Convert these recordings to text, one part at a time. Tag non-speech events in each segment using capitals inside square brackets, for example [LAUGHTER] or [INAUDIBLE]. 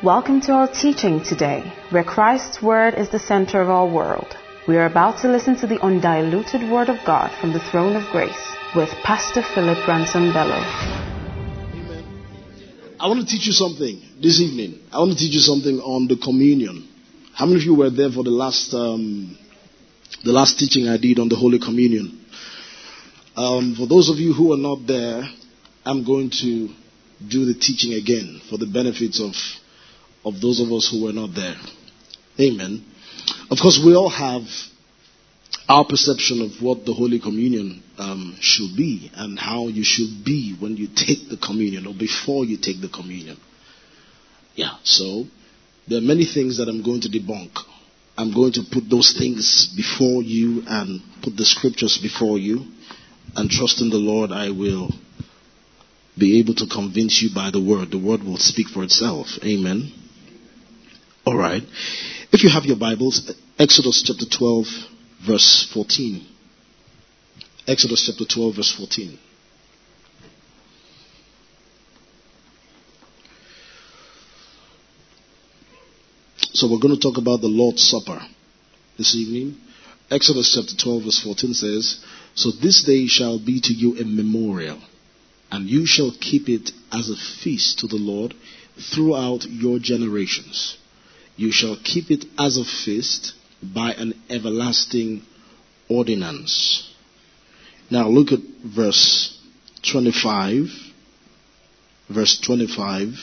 Welcome to our teaching today, where Christ's Word is the center of our world. We are about to listen to the undiluted Word of God from the throne of grace with Pastor Philip Ransom Bello. Amen. I want to teach you something this evening. I want to teach you something on the communion. How many of you were there for the last um, the last teaching I did on the Holy Communion? Um, for those of you who are not there, I'm going to do the teaching again for the benefits of of those of us who were not there. Amen. Of course, we all have our perception of what the Holy Communion um, should be and how you should be when you take the communion or before you take the communion. Yeah, so there are many things that I'm going to debunk. I'm going to put those things before you and put the scriptures before you and trust in the Lord I will be able to convince you by the word. The word will speak for itself. Amen. All right. If you have your Bibles, Exodus chapter 12, verse 14. Exodus chapter 12, verse 14. So we're going to talk about the Lord's Supper this evening. Exodus chapter 12, verse 14 says, So this day shall be to you a memorial, and you shall keep it as a feast to the Lord throughout your generations. You shall keep it as a feast by an everlasting ordinance. Now look at verse 25. Verse 25.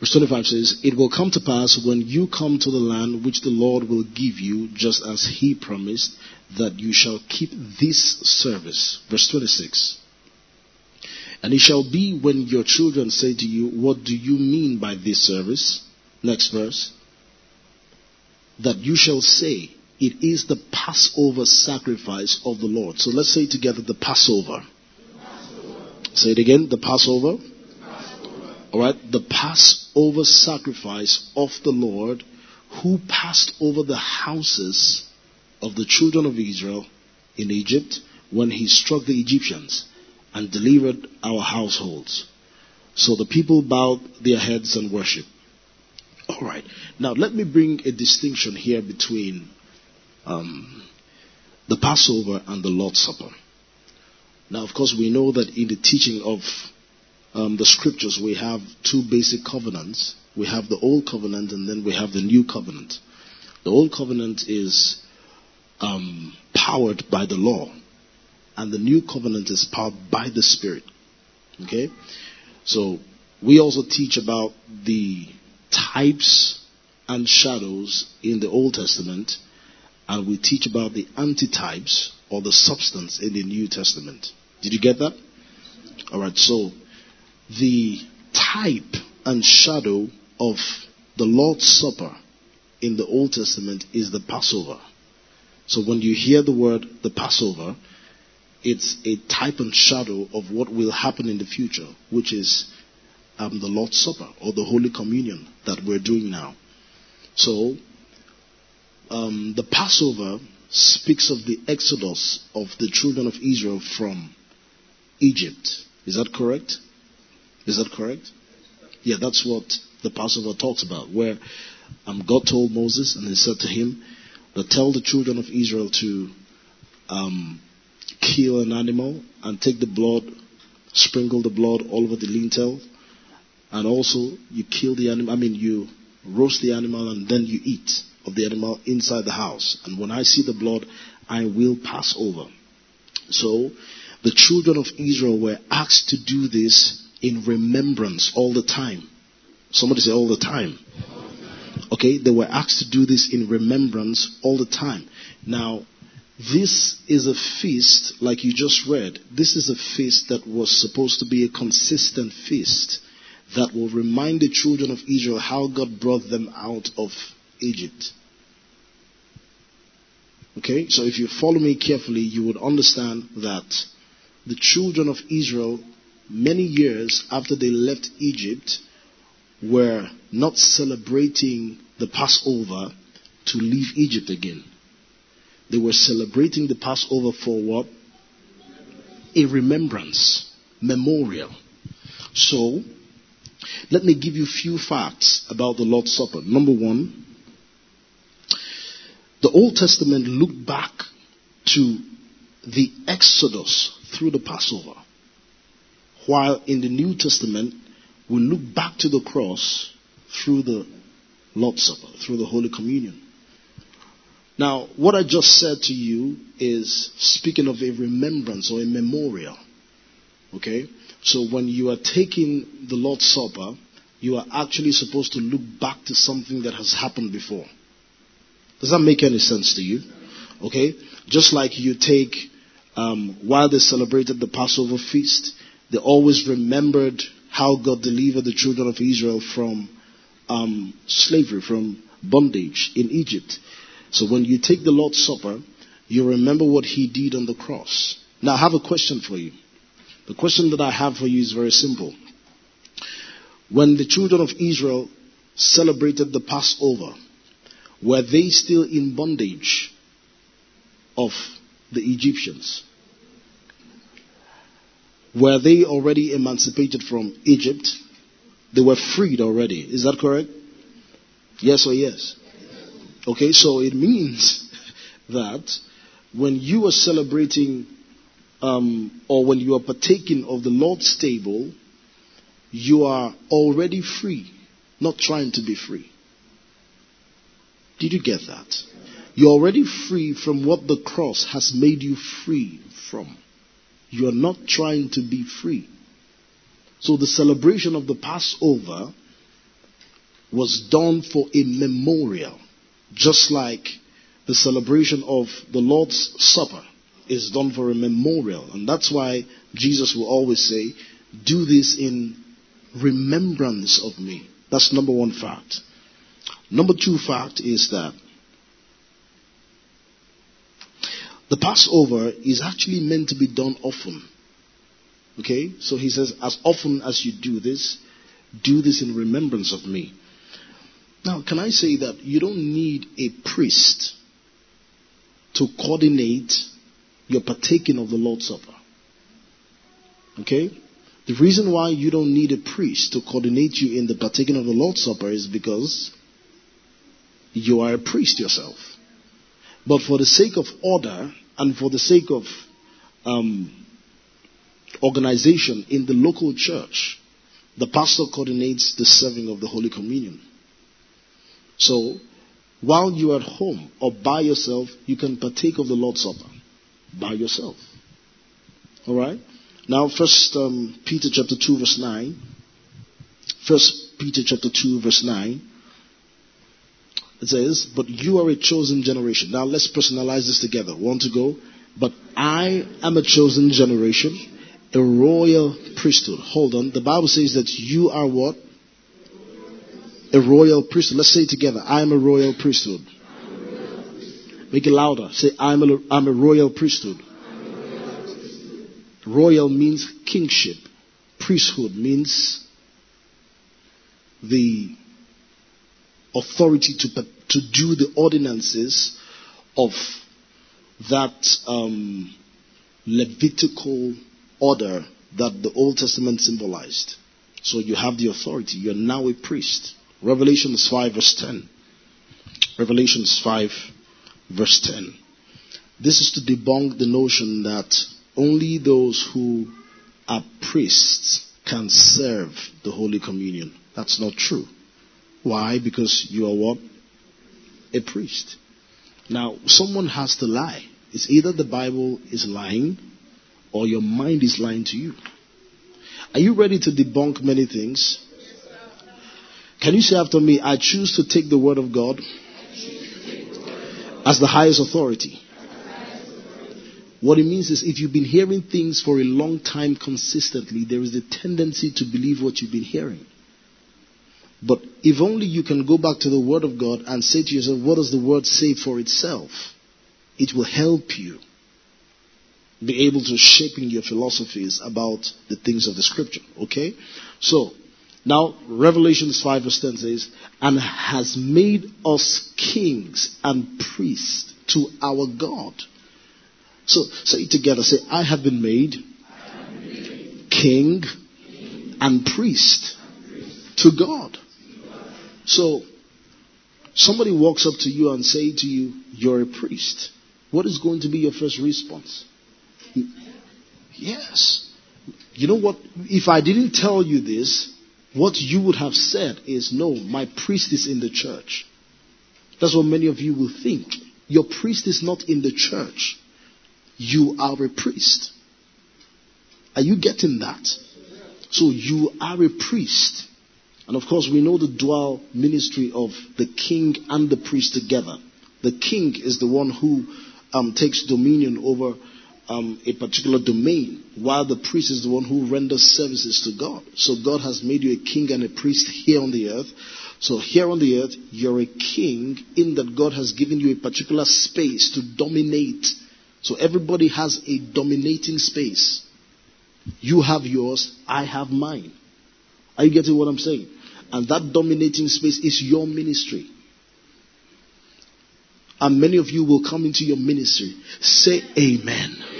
Verse 25 says, It will come to pass when you come to the land which the Lord will give you, just as he promised, that you shall keep this service. Verse 26. And it shall be when your children say to you, What do you mean by this service? Next verse. That you shall say, It is the Passover sacrifice of the Lord. So let's say together the Passover. The Passover. Say it again, the Passover. Passover. All right, the Passover sacrifice of the Lord who passed over the houses of the children of Israel in Egypt when he struck the Egyptians and delivered our households. So the people bowed their heads and worshiped. All right. Now let me bring a distinction here between um, the Passover and the Lord's Supper. Now, of course, we know that in the teaching of um, the scriptures, we have two basic covenants. We have the Old Covenant and then we have the New Covenant. The Old Covenant is um, powered by the law and the new covenant is powered by the Spirit. Okay? So, we also teach about the types and shadows in the Old Testament, and we teach about the antitypes or the substance in the New Testament. Did you get that? Alright, so the type and shadow of the Lord's Supper in the Old Testament is the Passover. So when you hear the word the Passover, it's a type and shadow of what will happen in the future, which is um, the Lord's Supper or the Holy Communion that we're doing now. So, um, the Passover speaks of the exodus of the children of Israel from Egypt. Is that correct? Is that correct? Yeah, that's what the Passover talks about, where um, God told Moses and he said to him, tell the children of Israel to um, kill an animal and take the blood, sprinkle the blood all over the lintel, and also you kill the animal. I mean, you roast the animal and then you eat of the animal inside the house. And when I see the blood, I will pass over. So the children of Israel were asked to do this in remembrance all the time. Somebody say all the time. Okay, they were asked to do this in remembrance all the time. Now, this is a feast, like you just read, this is a feast that was supposed to be a consistent feast that will remind the children of Israel how God brought them out of Egypt. Okay, so if you follow me carefully, you would understand that the children of Israel, many years after they left Egypt, were not celebrating the Passover to leave Egypt again. They were celebrating the Passover for what? A remembrance, memorial. So, let me give you a few facts about the Lord's Supper. Number one, the Old Testament looked back to the Exodus through the Passover, while in the New Testament, we look back to the cross through the Lord's Supper, through the Holy Communion. Now, what I just said to you is speaking of a remembrance or a memorial. Okay? So when you are taking the Lord's Supper, you are actually supposed to look back to something that has happened before. Does that make any sense to you? Okay? Just like you take, um, while they celebrated the Passover feast, they always remembered how God delivered the children of Israel from um, slavery, from bondage in Egypt. So when you take the Lord's Supper, you remember what He did on the cross. Now I have a question for you. The question that I have for you is very simple. When the children of Israel celebrated the Passover, were they still in bondage of the Egyptians? Were they already emancipated from Egypt? They were freed already. Is that correct? Yes or yes? Okay, so it means [LAUGHS] that when you are celebrating um, or when you are partaking of the Lord's table, you are already free, not trying to be free. Did you get that? You're already free from what the cross has made you free from. You are not trying to be free. So the celebration of the Passover was done for a memorial, just like the celebration of the Lord's Supper is done for a memorial. And that's why Jesus will always say, Do this in remembrance of me. That's number one fact. Number two fact is that the Passover is actually meant to be done often. Okay? So he says, as often as you do this, do this in remembrance of me. Now, can I say that you don't need a priest to coordinate your partaking of the Lord's Supper? Okay? The reason why you don't need a priest to coordinate you in the partaking of the Lord's Supper is because you are a priest yourself. But for the sake of order and for the sake of um, organization in the local church, the pastor coordinates the serving of the Holy Communion. So, while you are at home or by yourself, you can partake of the Lord's Supper by yourself. All right. Now, First um, Peter chapter two verse nine. First Peter chapter two verse nine. It says, But you are a chosen generation. Now let's personalize this together. Want to go? But I am a chosen generation, a royal priesthood. Hold on. The Bible says that you are what? A royal priesthood. Let's say it together. I am a royal priesthood. Make it louder. Say, I'm a, I'm a royal priesthood. Royal means kingship. Priesthood means the authority to, to do the ordinances of that um, Levitical order that the Old Testament symbolized. So you have the authority. You're now a priest. Revelations 5 verse 10. Revelations 5 verse 10. This is to debunk the notion that only those who are priests can serve the Holy Communion. That's not true. Why? Because you are what? A priest. Now, someone has to lie. It's either the Bible is lying or your mind is lying to you. Are you ready to debunk many things? Can you say after me, I choose to take the word of God as the highest authority? What it means is if you've been hearing things for a long time consistently, there is a tendency to believe what you've been hearing. But if only you can go back to the Word of God and say to yourself, what does the Word say for itself? It will help you be able to shaping your philosophies about the things of the Scripture. Okay? So, now Revelation 5 verse 10 says, and has made us kings and priests to our God. So say it together. Say, I have been made, king, and priest to God. So, somebody walks up to you and say to you, you're a priest. What is going to be your first response? Yes. You know what? If I didn't tell you this, what you would have said is, no, my priest is in the church. That's what many of you will think. Your priest is not in the church. You are a priest. Are you getting that? So you are a priest. And of course, we know the dual ministry of the king and the priest together. The king is the one who um, takes dominion over um, a particular domain, while the priest is the one who renders services to God. So God has made you a king and a priest here on the earth. So here on the earth, you're a king in that God has given you a particular space to dominate. So everybody has a dominating space. You have yours, I have mine. Are you getting what I'm saying? And that dominating space is your ministry. And many of you will come into your ministry. Say amen. amen.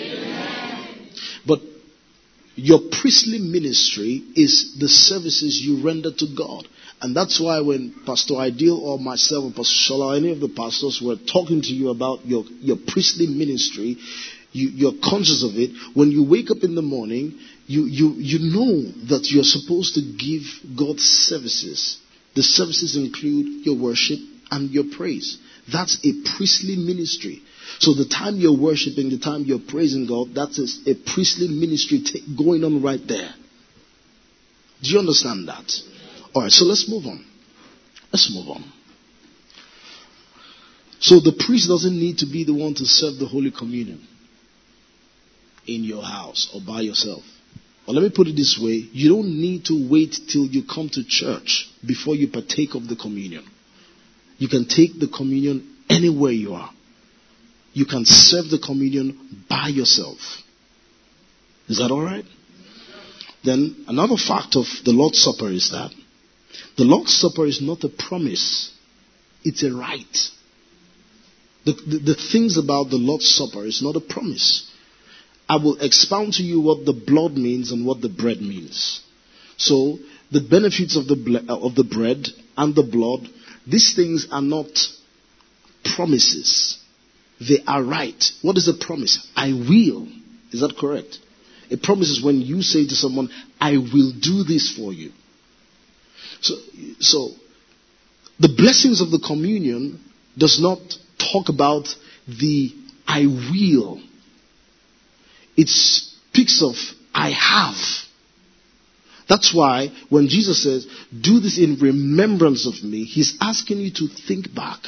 Your priestly ministry is the services you render to God. And that's why when Pastor Ideal or myself or Pastor Shola or any of the pastors were talking to you about your, your priestly ministry, you, you're conscious of it. When you wake up in the morning, you, you, you know that you're supposed to give God services. The services include your worship and your praise. That's a priestly ministry. So the time you're worshiping, the time you're praising God, that's a, a priestly ministry t- going on right there. Do you understand that? All right, so let's move on. Let's move on. So the priest doesn't need to be the one to serve the Holy Communion in your house or by yourself. Or let me put it this way you don't need to wait till you come to church before you partake of the communion. You can take the communion anywhere you are. You can serve the communion by yourself. Is that all right? Then another fact of the Lord's Supper is that the Lord's Supper is not a promise, it's a right. The, the, the things about the Lord's Supper is not a promise. I will expound to you what the blood means and what the bread means. So, the benefits of the, ble- uh, of the bread and the blood, these things are not promises. They are right. What is a promise? I will. Is that correct? A promise is when you say to someone, I will do this for you. So, so the blessings of the communion does not talk about the I will it speaks of I have. That's why when Jesus says, do this in remembrance of me, he's asking you to think back.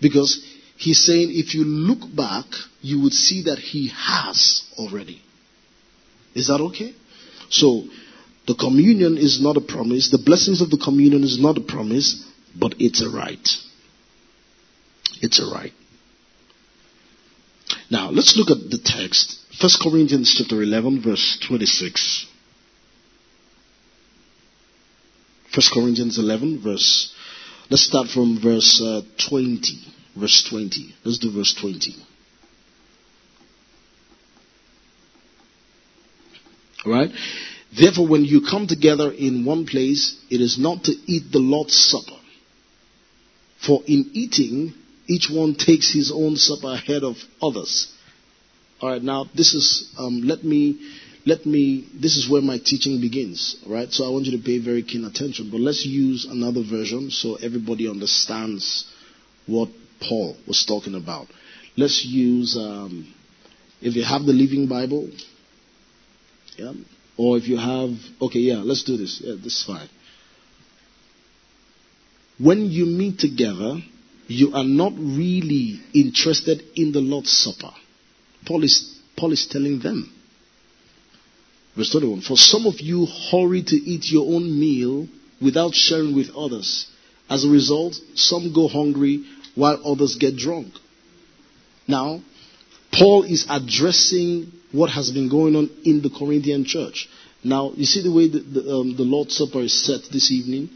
Because he's saying if you look back, you would see that he has already. Is that okay? So, the communion is not a promise. The blessings of the communion is not a promise, but it's a right. It's a right. Now, let's look at the text 1 Corinthians chapter 11 verse 26. 1 Corinthians 11 verse, let's start from verse uh, 20. Verse 20. Let's do verse 20. Alright? Therefore, when you come together in one place, it is not to eat the Lord's Supper. For in eating, each one takes his own supper ahead of others. All right, now this is um, let me let me this is where my teaching begins. All right, so I want you to pay very keen attention. But let's use another version so everybody understands what Paul was talking about. Let's use um, if you have the Living Bible, yeah, or if you have okay, yeah, let's do this. Yeah, this is fine. When you meet together, you are not really interested in the Lord's Supper. Paul is, Paul is telling them. Verse 21 For some of you hurry to eat your own meal without sharing with others. As a result, some go hungry while others get drunk. Now, Paul is addressing what has been going on in the Corinthian church. Now, you see the way the, the, um, the Lord's Supper is set this evening?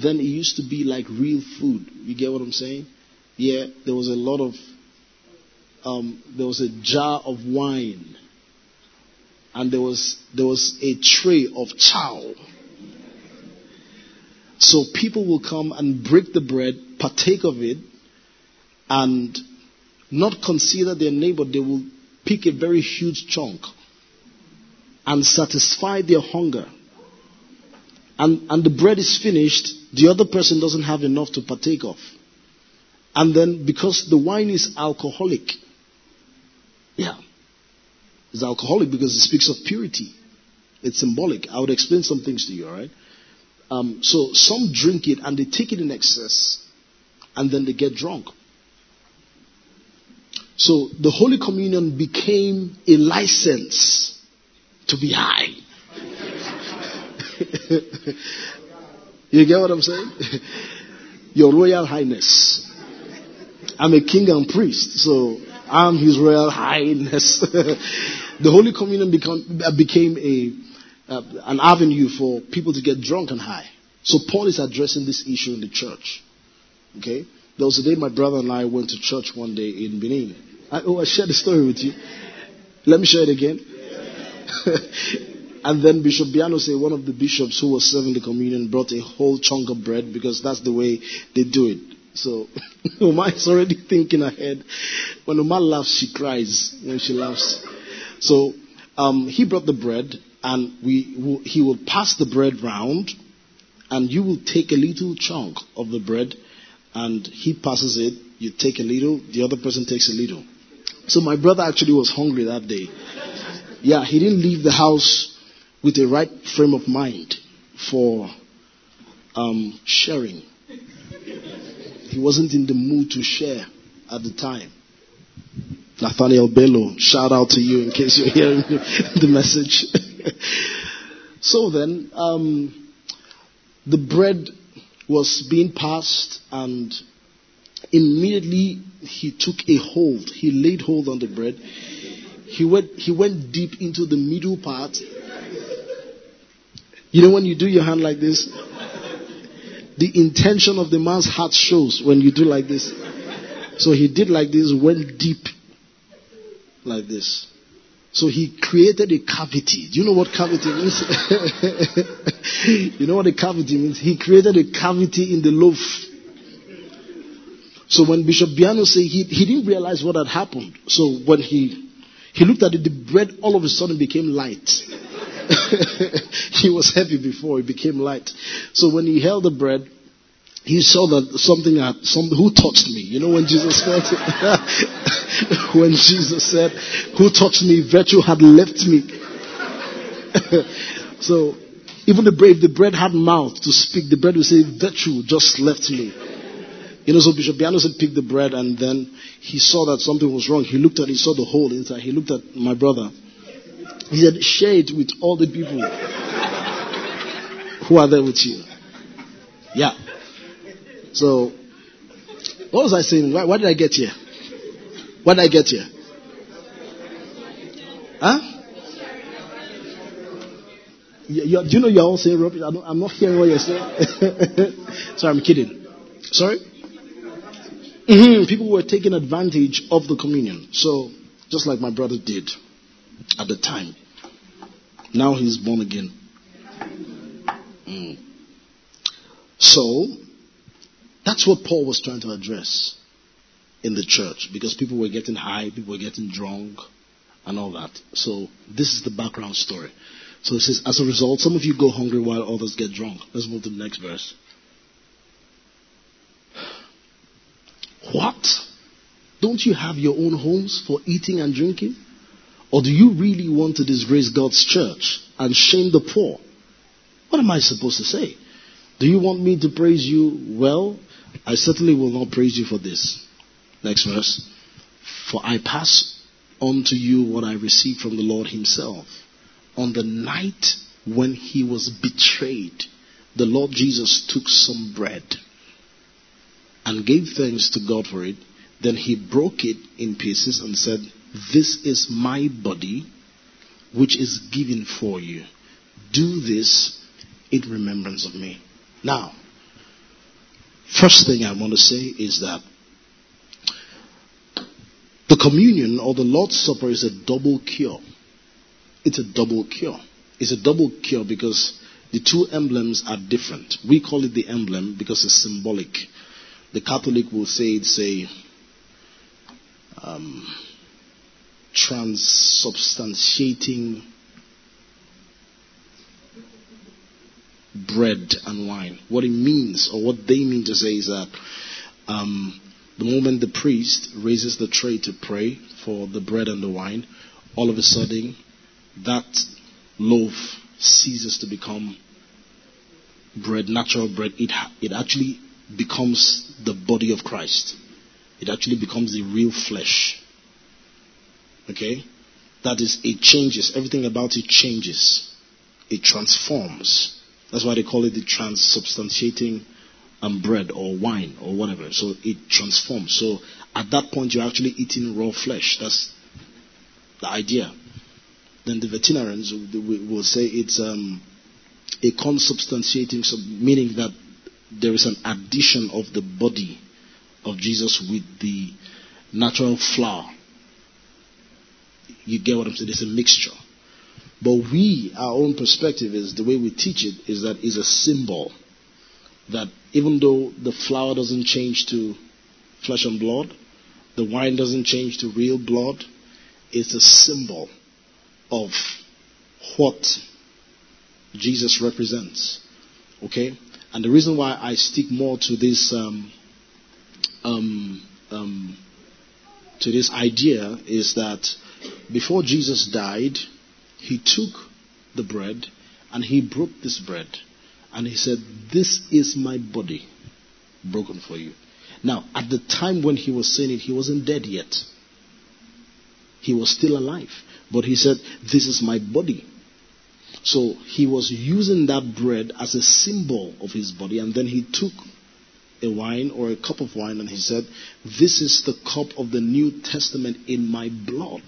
Then it used to be like real food. You get what I'm saying? Yeah, there was a lot of um, there was a jar of wine and there was there was a tray of chow. So people will come and break the bread, partake of it, and not consider their neighbor. They will pick a very huge chunk and satisfy their hunger. And, and the bread is finished, the other person doesn't have enough to partake of. And then because the wine is alcoholic, yeah, it's alcoholic because it speaks of purity. It's symbolic. I would explain some things to you, alright? Um, so some drink it and they take it in excess and then they get drunk. So the Holy Communion became a license to be high. [LAUGHS] you get what I'm saying? [LAUGHS] Your Royal Highness. I'm a king and priest, so I'm His Royal Highness. [LAUGHS] the Holy Communion become, became a, uh, an avenue for people to get drunk and high. So Paul is addressing this issue in the church. Okay? There was a day my brother and I went to church one day in Benin. I, oh, I shared the story with you. Let me share it again. [LAUGHS] and then Bishop Biano said one of the bishops who was serving the communion brought a whole chunk of bread because that's the way they do it. So [LAUGHS] Uma is already thinking ahead. When Uma laughs, she cries when she laughs. So um, he brought the bread, and we he will pass the bread round, and you will take a little chunk of the bread, and he passes it. You take a little, the other person takes a little. So my brother actually was hungry that day. Yeah, he didn't leave the house with the right frame of mind for um, sharing. He wasn't in the mood to share at the time. Nathaniel Bello, shout out to you in case you're hearing [LAUGHS] the message. [LAUGHS] so then, um, the bread was being passed, and immediately he took a hold. He laid hold on the bread. He went, he went deep into the middle part. You know when you do your hand like this? The intention of the man's heart shows when you do like this. So he did like this, went deep like this. So he created a cavity. Do you know what cavity means? [LAUGHS] you know what a cavity means? He created a cavity in the loaf. So when Bishop Biano said he, he didn't realize what had happened. So when he, he looked at it, the bread all of a sudden became light. [LAUGHS] he was heavy before, it became light. So when he held the bread, he saw that something had, some, who touched me? You know when Jesus felt [LAUGHS] it? when Jesus said, who touched me? Virtue had left me. [LAUGHS] so even the bread, the bread had mouth to speak. The bread would say, virtue just left me. You know, so Bishop Biano said, pick the bread, and then he saw that something was wrong. He looked at he saw the hole inside. He looked at my brother. He said, share it with all the people who are there with you. Yeah. So, what was I saying? Why, why did I get here? Why did I get here? Huh? You, do you know you're all saying rubbish? I'm not hearing what you're saying. [LAUGHS] Sorry, I'm kidding. Sorry? Mm-hmm. People were taking advantage of the communion. So, just like my brother did at the time. Now he's born again. Mm. So, that's what Paul was trying to address in the church because people were getting high, people were getting drunk, and all that. So, this is the background story. So, it says, as a result, some of you go hungry while others get drunk. Let's move to the next verse. What? Don't you have your own homes for eating and drinking? Or do you really want to disgrace God's church and shame the poor? What am I supposed to say? Do you want me to praise you? Well, I certainly will not praise you for this. Next verse. For I pass on to you what I received from the Lord Himself. On the night when He was betrayed, the Lord Jesus took some bread and gave thanks to God for it. Then he broke it in pieces and said, This is my body, which is given for you. Do this in remembrance of me. Now, first thing I want to say is that the communion or the Lord's Supper is a double cure. It's a double cure. It's a double cure because the two emblems are different. We call it the emblem because it's symbolic. The Catholic will say it's a um, transubstantiating bread and wine. What it means, or what they mean to say, is that um, the moment the priest raises the tray to pray for the bread and the wine, all of a sudden that loaf ceases to become bread, natural bread. It, it actually becomes the body of Christ. It actually becomes the real flesh. Okay? That is, it changes. Everything about it changes. It transforms. That's why they call it the transubstantiating um, bread or wine or whatever. So it transforms. So at that point, you're actually eating raw flesh. That's the idea. Then the veterinarians will say it's um, a consubstantiating, meaning that there is an addition of the body of Jesus with the natural flour. You get what I'm saying? It's a mixture. But we, our own perspective is the way we teach it is that it's a symbol that even though the flour doesn't change to flesh and blood, the wine doesn't change to real blood, it's a symbol of what Jesus represents. Okay? And the reason why I stick more to this um, um, um, to this idea is that before Jesus died, he took the bread and he broke this bread and he said, This is my body broken for you. Now, at the time when he was saying it, he wasn't dead yet. He was still alive. But he said, This is my body. So he was using that bread as a symbol of his body, and then he took a wine or a cup of wine and he said, This is the cup of the New Testament in my blood.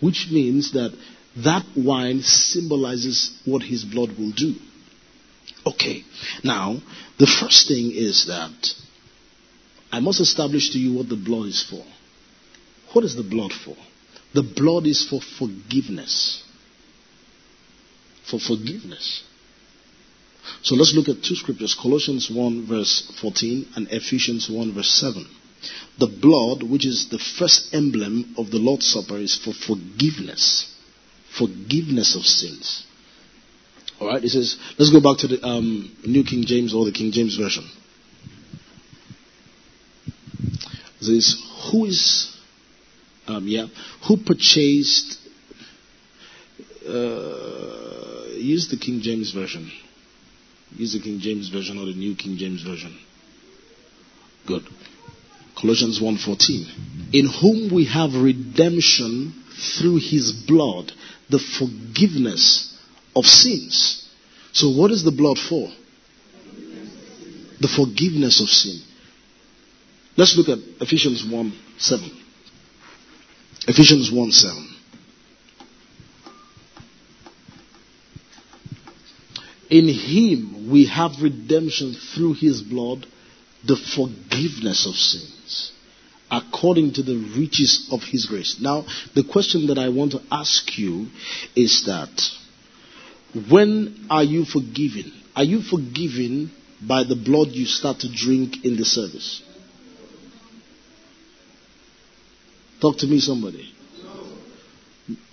Which means that that wine symbolizes what his blood will do. Okay, now, the first thing is that I must establish to you what the blood is for. What is the blood for? The blood is for forgiveness. For forgiveness. So let's look at two scriptures Colossians 1, verse 14, and Ephesians 1, verse 7. The blood, which is the first emblem of the Lord's Supper, is for forgiveness. Forgiveness of sins. All right, it says, let's go back to the um, New King James or the King James Version. It says, who is, um, yeah, who purchased, uh, use the King James Version. Use the King James Version or the New King James Version. Good. Colossians 1:14. In whom we have redemption through his blood, the forgiveness of sins. So what is the blood for? The forgiveness of sin. Let's look at Ephesians 1:7. Ephesians 1 In him we have redemption through his blood, the forgiveness of sins, according to the riches of his grace. Now, the question that I want to ask you is that when are you forgiven? Are you forgiven by the blood you start to drink in the service? Talk to me, somebody.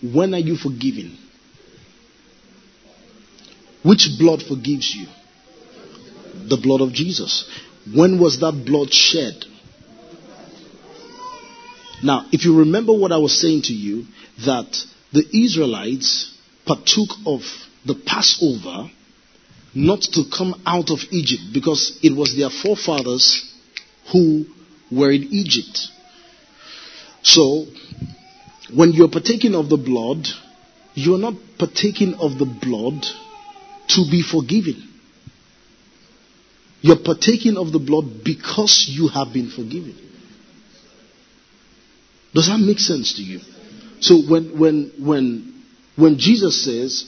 When are you forgiven? Which blood forgives you? The blood of Jesus. When was that blood shed? Now, if you remember what I was saying to you, that the Israelites partook of the Passover not to come out of Egypt because it was their forefathers who were in Egypt. So, when you're partaking of the blood, you're not partaking of the blood to be forgiven. You're partaking of the blood because you have been forgiven. Does that make sense to you? So when when when when Jesus says,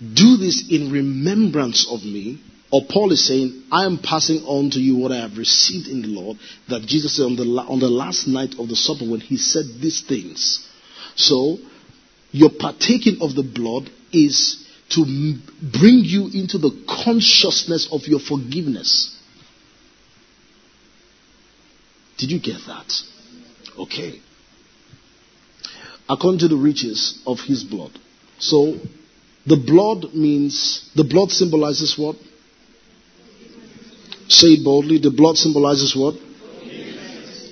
"Do this in remembrance of me," or Paul is saying, "I am passing on to you what I have received in the Lord," that Jesus said on the on the last night of the supper when he said these things. So your partaking of the blood is to bring you into the consciousness of your forgiveness. Did you get that? Okay. According to the riches of his blood. So, the blood means, the blood symbolizes what? Say it boldly. The blood symbolizes what?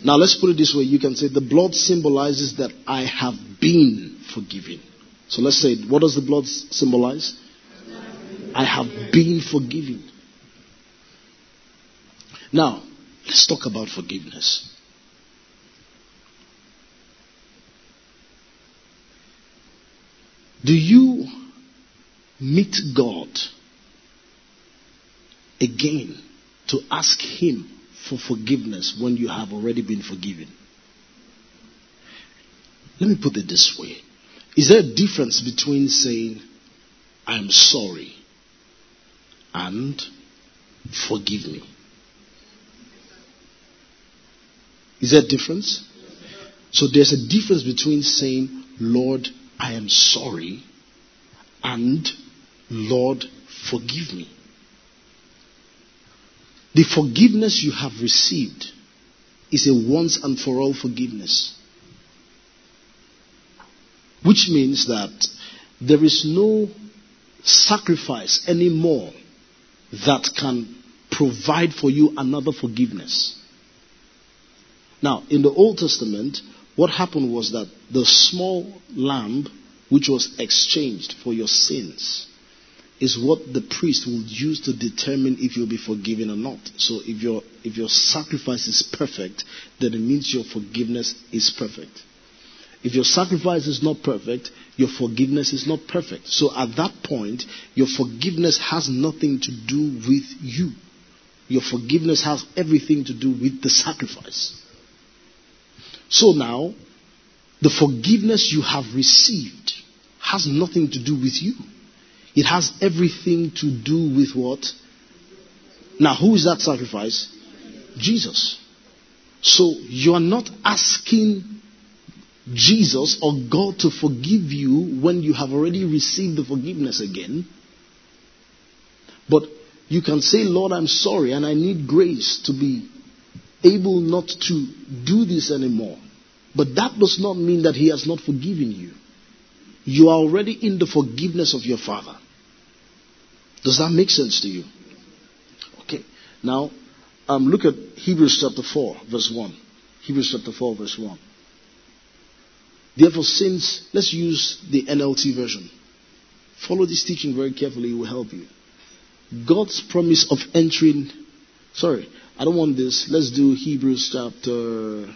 Now let's put it this way. You can say the blood symbolizes that I have been forgiven. So let's say, what does the blood symbolize? I have been forgiven. Now, let's talk about forgiveness. Do you meet God again to ask Him for forgiveness when you have already been forgiven? Let me put it this way Is there a difference between saying, I'm sorry, and forgive me? Is there a difference? So there's a difference between saying, Lord, I am sorry, and Lord, forgive me. The forgiveness you have received is a once and for all forgiveness. Which means that there is no sacrifice anymore that can provide for you another forgiveness. Now, in the Old Testament, what happened was that the small lamb, which was exchanged for your sins, is what the priest will use to determine if you'll be forgiven or not. So if your if your sacrifice is perfect, then it means your forgiveness is perfect. If your sacrifice is not perfect, your forgiveness is not perfect. So at that point, your forgiveness has nothing to do with you. Your forgiveness has everything to do with the sacrifice. So now, the forgiveness you have received has nothing to do with you. It has everything to do with what? Now, who is that sacrifice? Jesus. So you are not asking Jesus or God to forgive you when you have already received the forgiveness again. But you can say, Lord, I'm sorry and I need grace to be able not to do this anymore. But that does not mean that He has not forgiven you. You are already in the forgiveness of your Father. Does that make sense to you? Okay. Now, um, look at Hebrews chapter 4, verse 1. Hebrews chapter 4, verse 1. Therefore, since, let's use the NLT version. Follow this teaching very carefully, it will help you. God's promise of entering, sorry, I don't want this. Let's do Hebrews chapter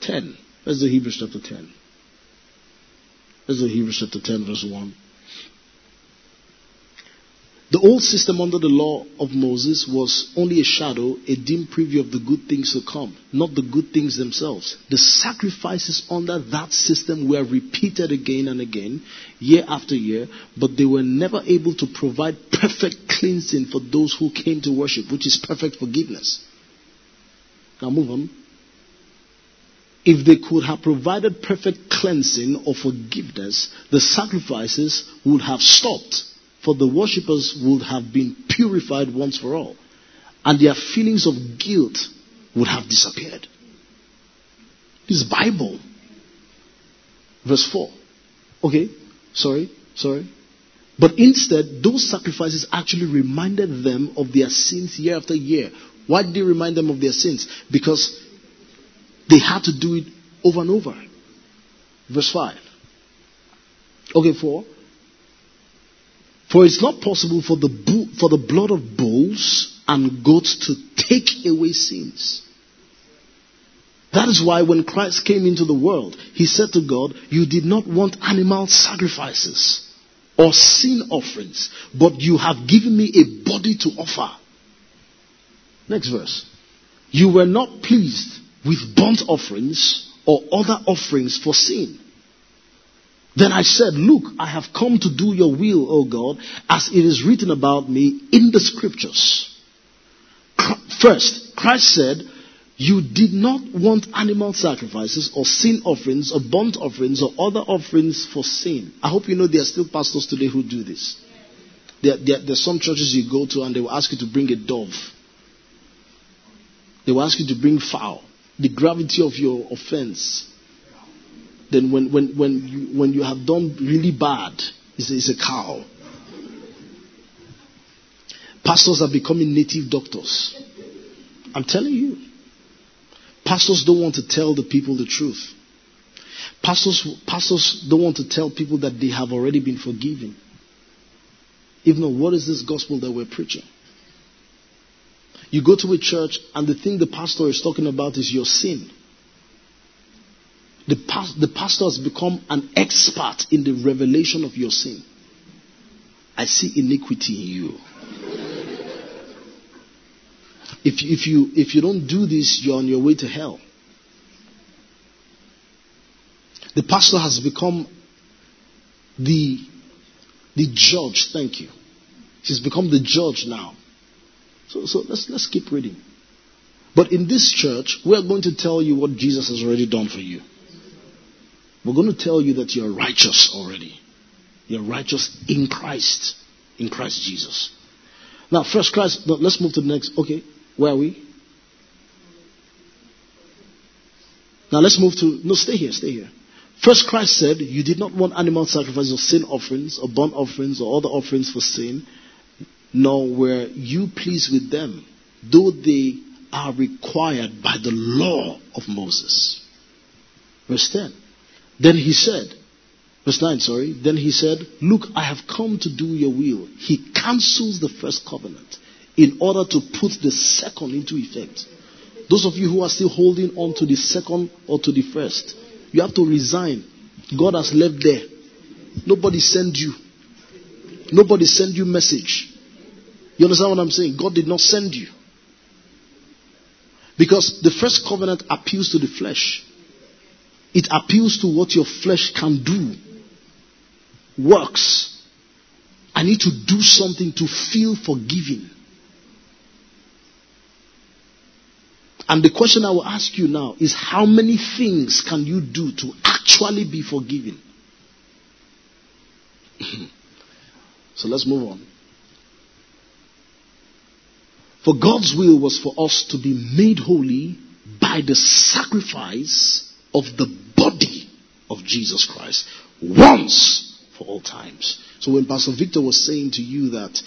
10. Let's do Hebrews chapter 10. Let's do Hebrews chapter 10, verse 1. The old system under the law of Moses was only a shadow, a dim preview of the good things to come, not the good things themselves. The sacrifices under that system were repeated again and again, year after year, but they were never able to provide perfect cleansing for those who came to worship, which is perfect forgiveness. Now move on. If they could have provided perfect cleansing or forgiveness, the sacrifices would have stopped for the worshippers would have been purified once for all, and their feelings of guilt would have disappeared. This Bible. Verse 4. Okay, sorry, sorry. But instead, those sacrifices actually reminded them of their sins year after year. Why did they remind them of their sins? Because they had to do it over and over. Verse 5. Okay, 4. For it's not possible for the, for the blood of bulls and goats to take away sins. That is why when Christ came into the world, he said to God, You did not want animal sacrifices or sin offerings, but you have given me a body to offer. Next verse. You were not pleased with burnt offerings or other offerings for sin. Then I said, Look, I have come to do your will, O God, as it is written about me in the scriptures. First, Christ said, You did not want animal sacrifices or sin offerings or burnt offerings or other offerings for sin. I hope you know there are still pastors today who do this. There, there, some churches you go to and they will ask you to bring a dove. They will ask you to bring fowl. The gravity of your offense. Then when, when, when, you, when you have done really bad, it's a, it's a cow. Pastors are becoming native doctors. I'm telling you. Pastors don't want to tell the people the truth. Pastors, pastors don't want to tell people that they have already been forgiven. Even though, what is this gospel that we're preaching? You go to a church and the thing the pastor is talking about is your sin. The, past, the pastor has become an expert in the revelation of your sin. I see iniquity in you. If, if, you, if you don't do this, you're on your way to hell. The pastor has become the, the judge. Thank you. He's become the judge now. So, so let's, let's keep reading. But in this church, we're going to tell you what Jesus has already done for you. We're going to tell you that you're righteous already. You're righteous in Christ. In Christ Jesus. Now, first Christ, let's move to the next. Okay. Where are we? Now let's move to, no, stay here, stay here. First Christ said, You did not want animal sacrifices or sin offerings or burnt offerings or other offerings for sin, nor were you pleased with them, though they are required by the law of Moses. Verse 10. Then he said, verse 9, sorry, then he said, Look, I have come to do your will. He cancels the first covenant in order to put the second into effect. Those of you who are still holding on to the second or to the first, you have to resign. God has left there. Nobody sent you. Nobody sent you message. You understand what I'm saying? God did not send you. Because the first covenant appeals to the flesh. It appeals to what your flesh can do. Works. I need to do something to feel forgiven. And the question I will ask you now is how many things can you do to actually be forgiven? [LAUGHS] so let's move on. For God's will was for us to be made holy by the sacrifice of the body of Jesus Christ once for all times. So when Pastor Victor was saying to you that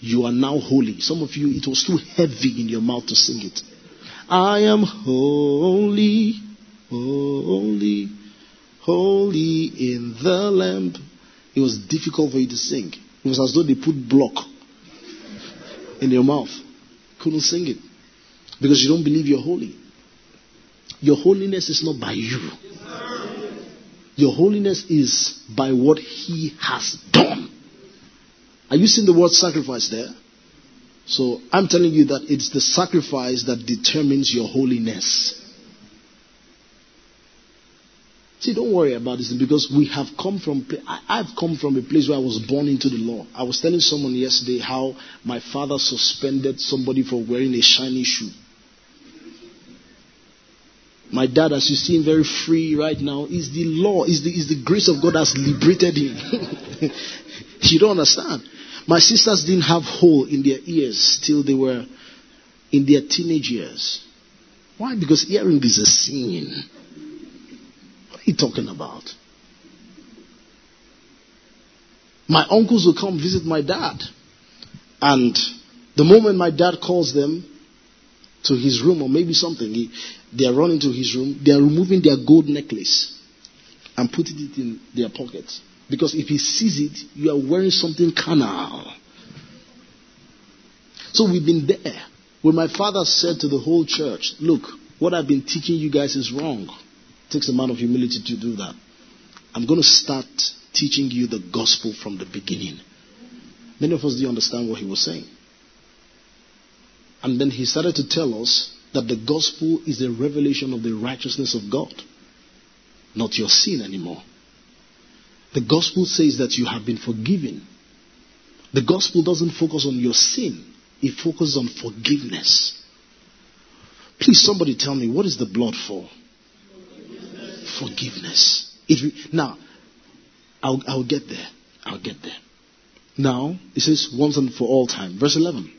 you are now holy, some of you, it was too heavy in your mouth to sing it. I am holy, holy, holy in the Lamb. It was difficult for you to sing. It was as though they put block in your mouth. Couldn't sing it. Because you don't believe you're holy. Your holiness is not by you. Your holiness is by what He has done. Are you seeing the word sacrifice there? So I'm telling you that it's the sacrifice that determines your holiness. See, don't worry about this because we have come from, I've come from a place where I was born into the law. I was telling someone yesterday how my father suspended somebody for wearing a shiny shoe. My dad, as you see him very free right now, is the law, is the, is the grace of God has liberated him. [LAUGHS] you don't understand. My sisters didn't have hole in their ears till they were in their teenage years. Why? Because earring is a sin. What are you talking about? My uncles will come visit my dad. And the moment my dad calls them to his room or maybe something, he, they are running to his room, they are removing their gold necklace and putting it in their pockets. Because if he sees it, you are wearing something carnal. So we've been there. When my father said to the whole church, Look, what I've been teaching you guys is wrong. It takes a man of humility to do that. I'm going to start teaching you the gospel from the beginning. Many of us didn't understand what he was saying. And then he started to tell us that the gospel is a revelation of the righteousness of God, not your sin anymore. The gospel says that you have been forgiven. The gospel doesn't focus on your sin, it focuses on forgiveness. Please, somebody tell me, what is the blood for? Forgiveness. It, now, I'll, I'll get there. I'll get there. Now, it says once and for all time. Verse 11.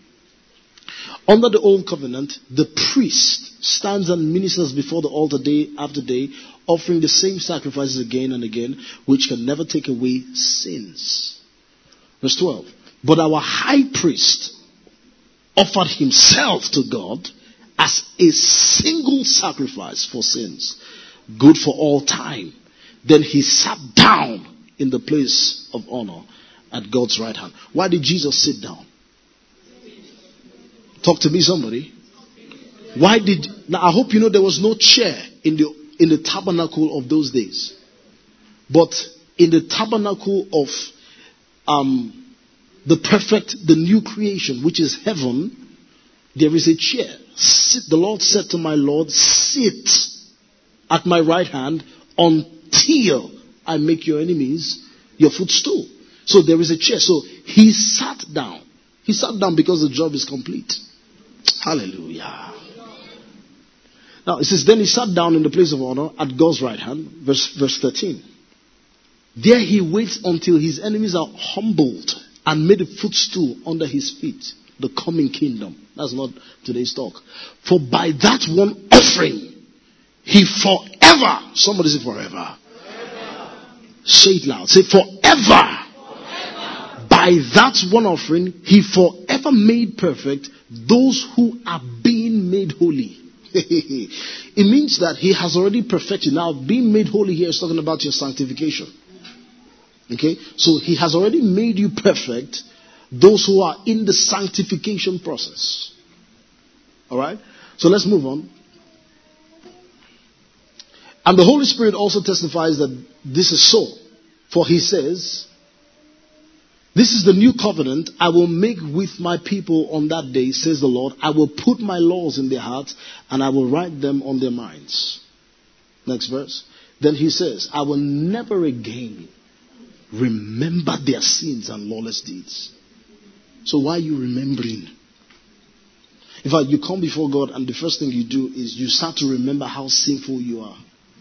Under the old covenant, the priest stands and ministers before the altar day after day, offering the same sacrifices again and again, which can never take away sins. Verse 12. But our high priest offered himself to God as a single sacrifice for sins, good for all time. Then he sat down in the place of honor at God's right hand. Why did Jesus sit down? Talk to me, somebody. Why did now? I hope you know there was no chair in the in the tabernacle of those days, but in the tabernacle of um, the perfect, the new creation, which is heaven, there is a chair. Sit, the Lord said to my Lord, "Sit at my right hand until I make your enemies your footstool." So there is a chair. So he sat down. He sat down because the job is complete. Hallelujah. Now it says, then he sat down in the place of honor at God's right hand, verse, verse 13. There he waits until his enemies are humbled and made a footstool under his feet. The coming kingdom. That's not today's talk. For by that one offering, he forever, somebody say forever. forever. Say it loud. Say forever by that one offering, he forever made perfect those who are being made holy. [LAUGHS] it means that he has already perfected. Now, being made holy here is talking about your sanctification. Okay? So he has already made you perfect, those who are in the sanctification process. Alright? So let's move on. And the Holy Spirit also testifies that this is so. For he says, this is the new covenant I will make with my people on that day, says the Lord. I will put my laws in their hearts and I will write them on their minds. Next verse. Then he says, I will never again remember their sins and lawless deeds. So why are you remembering? In fact, you come before God and the first thing you do is you start to remember how sinful you are.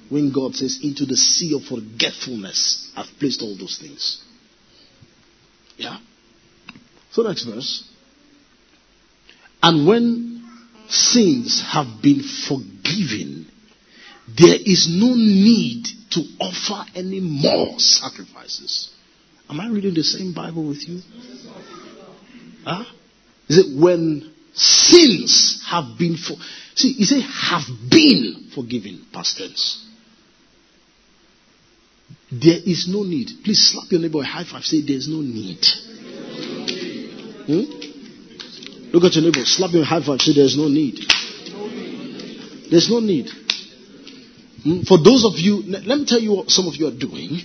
When God says, into the sea of forgetfulness, I've placed all those things. Yeah. So next verse. And when sins have been forgiven, there is no need to offer any more sacrifices. Am I reading the same Bible with you? Huh? Is it when sins have been for see, you say have been forgiven, past tense. There is no need. Please slap your neighbor a high five. Say, There's no need. Hmm? Look at your neighbor. Slap your high five. Say, There's no need. There's no need. Hmm? For those of you, let me tell you what some of you are doing.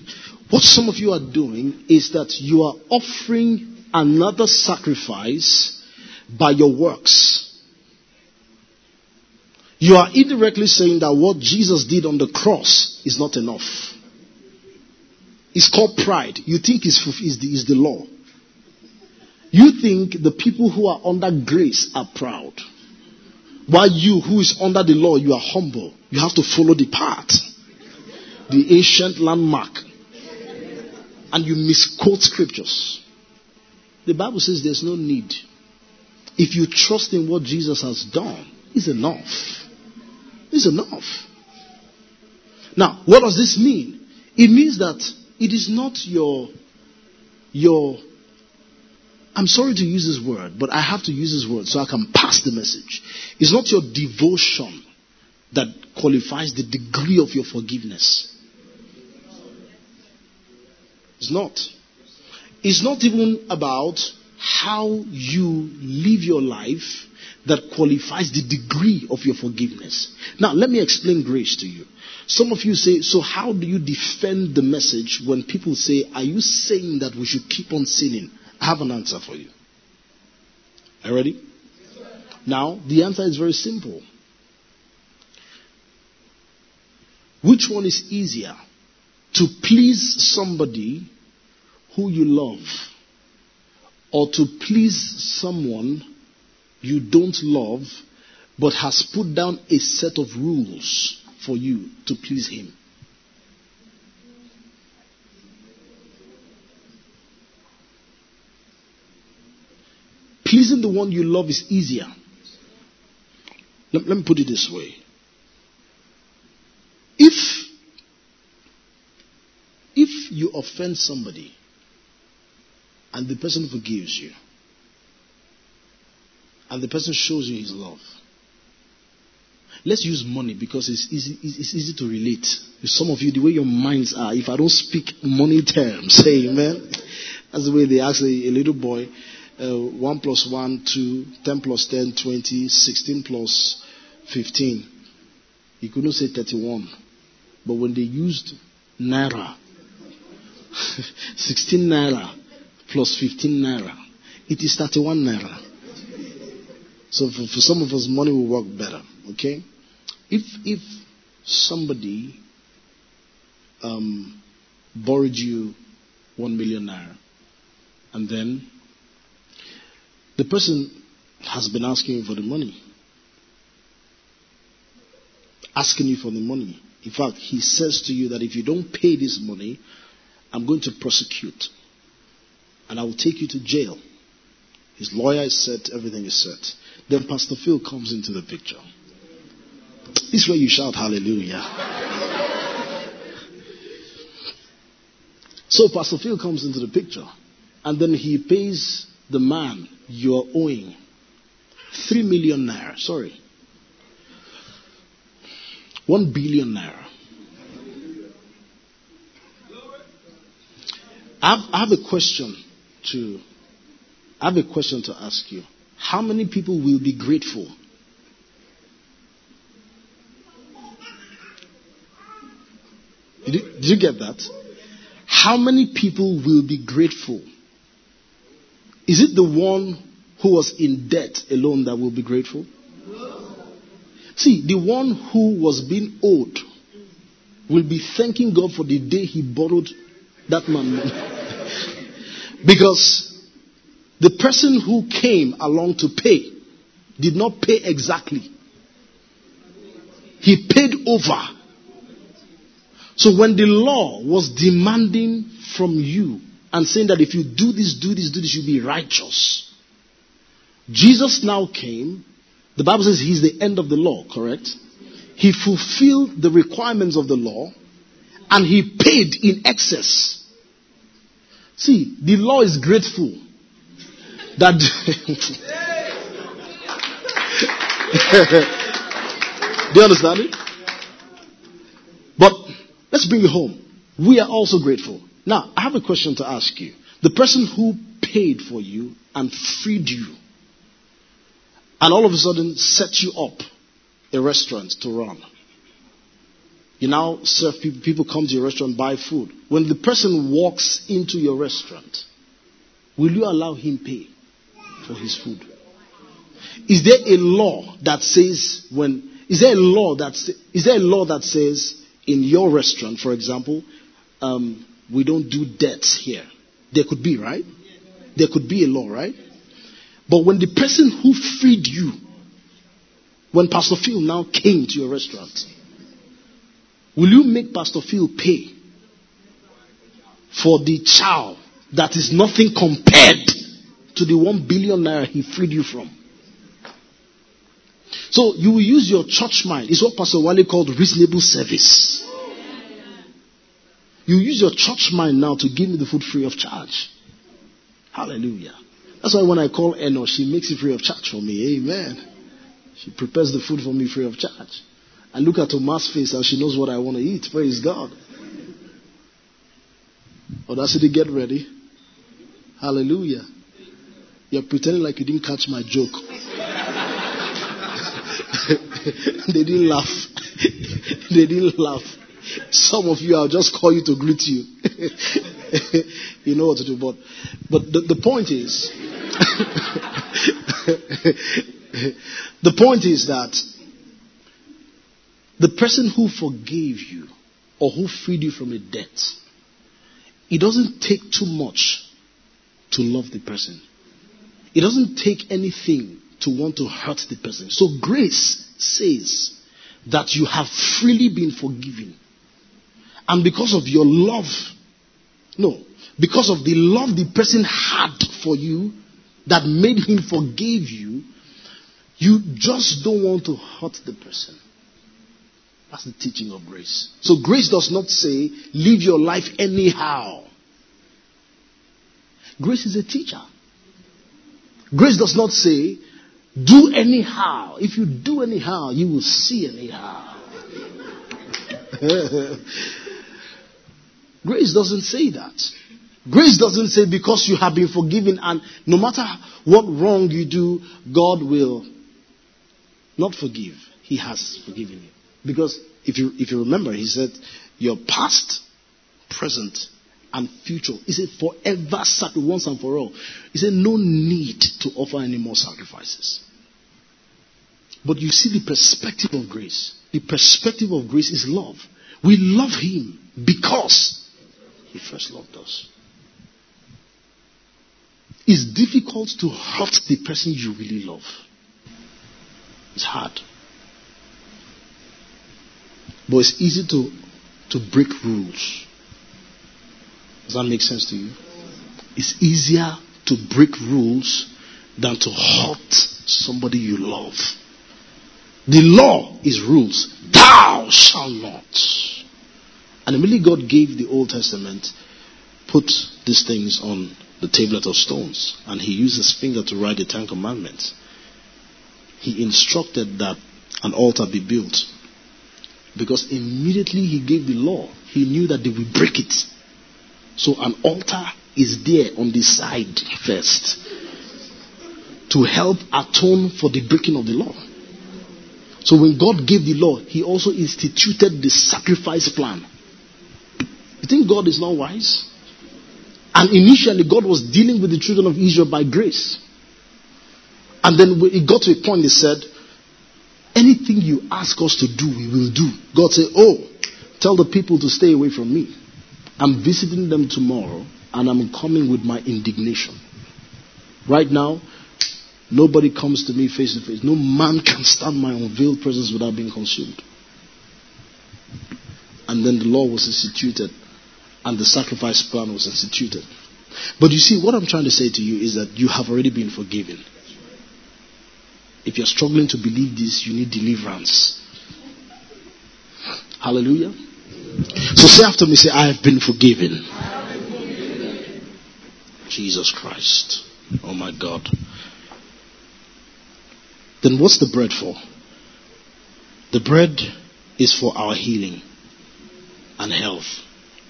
What some of you are doing is that you are offering another sacrifice by your works. You are indirectly saying that what Jesus did on the cross is not enough. It's called pride. You think it's, is the, is the law. You think the people who are under grace are proud. While you, who is under the law, you are humble. You have to follow the path, the ancient landmark. And you misquote scriptures. The Bible says there's no need. If you trust in what Jesus has done, it's enough. It's enough. Now, what does this mean? It means that it is not your, your, I'm sorry to use this word, but I have to use this word so I can pass the message. It's not your devotion that qualifies the degree of your forgiveness. It's not. It's not even about how you live your life that qualifies the degree of your forgiveness. Now, let me explain grace to you. Some of you say, so how do you defend the message when people say, are you saying that we should keep on sinning? I have an answer for you. Are you ready? Now, the answer is very simple. Which one is easier? To please somebody who you love or to please someone you don't love but has put down a set of rules for you to please him. Pleasing the one you love is easier. Let, let me put it this way. If if you offend somebody and the person forgives you and the person shows you his love, let's use money because it's easy, it's easy to relate. Some of you, the way your minds are, if I don't speak money terms, say [LAUGHS] amen. That's the way they ask a, a little boy, uh, 1 plus 1, 2, 10 plus 10, 20, 16 plus 15. He couldn't say 31. But when they used naira, [LAUGHS] 16 naira plus 15 naira, it is 31 naira. So for, for some of us, money will work better. Okay? If if somebody um, borrowed you one million naira, and then the person has been asking you for the money, asking you for the money. In fact, he says to you that if you don't pay this money, I'm going to prosecute. And I will take you to jail. His lawyer is set, everything is set. Then Pastor Phil comes into the picture. This way you shout hallelujah. so Pastor Phil comes into the picture. And then he pays the man you're owing three million naira. Sorry. One billion naira. I have, I have a question to I have a question to ask you. How many people will be grateful? Did you, did you get that? How many people will be grateful? Is it the one who was in debt alone that will be grateful? See, the one who was being owed will be thanking God for the day he borrowed that man money. [LAUGHS] because the person who came along to pay did not pay exactly. He paid over. So when the law was demanding from you and saying that if you do this, do this, do this, you'll be righteous. Jesus now came. The Bible says he's the end of the law, correct? He fulfilled the requirements of the law and he paid in excess. See, the law is grateful that [LAUGHS] do you understand it? But let's bring it home. We are also grateful. Now, I have a question to ask you. The person who paid for you and freed you, and all of a sudden set you up a restaurant to run. You now serve people, people come to your restaurant, buy food. When the person walks into your restaurant, will you allow him pay? For his food. Is there a law that says when is there a law that is there a law that says in your restaurant, for example, um, we don't do debts here? There could be, right? There could be a law, right? But when the person who freed you, when Pastor Phil now came to your restaurant, will you make Pastor Phil pay for the chow that is nothing compared to the one billion naira he freed you from. So you will use your church mind. It's what Pastor Wale called reasonable service. You use your church mind now to give me the food free of charge. Hallelujah. That's why when I call Eno, she makes it free of charge for me. Amen. She prepares the food for me free of charge. I look at Tomas' face and she knows what I want to eat. Praise God. Audacity, get ready. Hallelujah. You're pretending like you didn't catch my joke. [LAUGHS] they didn't laugh. [LAUGHS] they didn't laugh. Some of you, I'll just call you to greet you. [LAUGHS] you know what to do. But, but the, the point is, the point is that the person who forgave you or who freed you from a debt, it doesn't take too much to love the person. It doesn't take anything to want to hurt the person. So grace says that you have freely been forgiven. And because of your love, no, because of the love the person had for you that made him forgive you, you just don't want to hurt the person. That's the teaching of grace. So grace does not say, live your life anyhow. Grace is a teacher. Grace does not say, do anyhow. If you do anyhow, you will see anyhow. [LAUGHS] Grace doesn't say that. Grace doesn't say because you have been forgiven and no matter what wrong you do, God will not forgive. He has forgiven you. Because if you, if you remember, he said, your past, present, and future. He said, forever sacrifice once and for all. He said, no need to offer any more sacrifices. But you see the perspective of grace. The perspective of grace is love. We love him because he first loved us. It's difficult to hurt the person you really love. It's hard. But it's easy to, to break rules. Does that make sense to you? It's easier to break rules than to hurt somebody you love. The law is rules. Thou shalt not. And immediately God gave the Old Testament, put these things on the tablet of stones, and he used his finger to write the Ten Commandments. He instructed that an altar be built. Because immediately he gave the law, he knew that they would break it. So an altar is there on the side first to help atone for the breaking of the law. So when God gave the law, He also instituted the sacrifice plan. You think God is not wise? And initially, God was dealing with the children of Israel by grace. And then it got to a point, He said, Anything you ask us to do, we will do. God said, Oh, tell the people to stay away from me. I'm visiting them tomorrow and I'm coming with my indignation. Right now, nobody comes to me face to face. No man [LAUGHS] can stand my unveiled presence without being consumed. And then the law was instituted and the sacrifice plan was instituted. But you see, what I'm trying to say to you is that you have already been forgiven. If you're struggling to believe this, you need deliverance. Hallelujah. So say after me, say, I have been forgiven. Jesus Christ. Oh my God. Then what's the bread for? The bread is for our healing and health.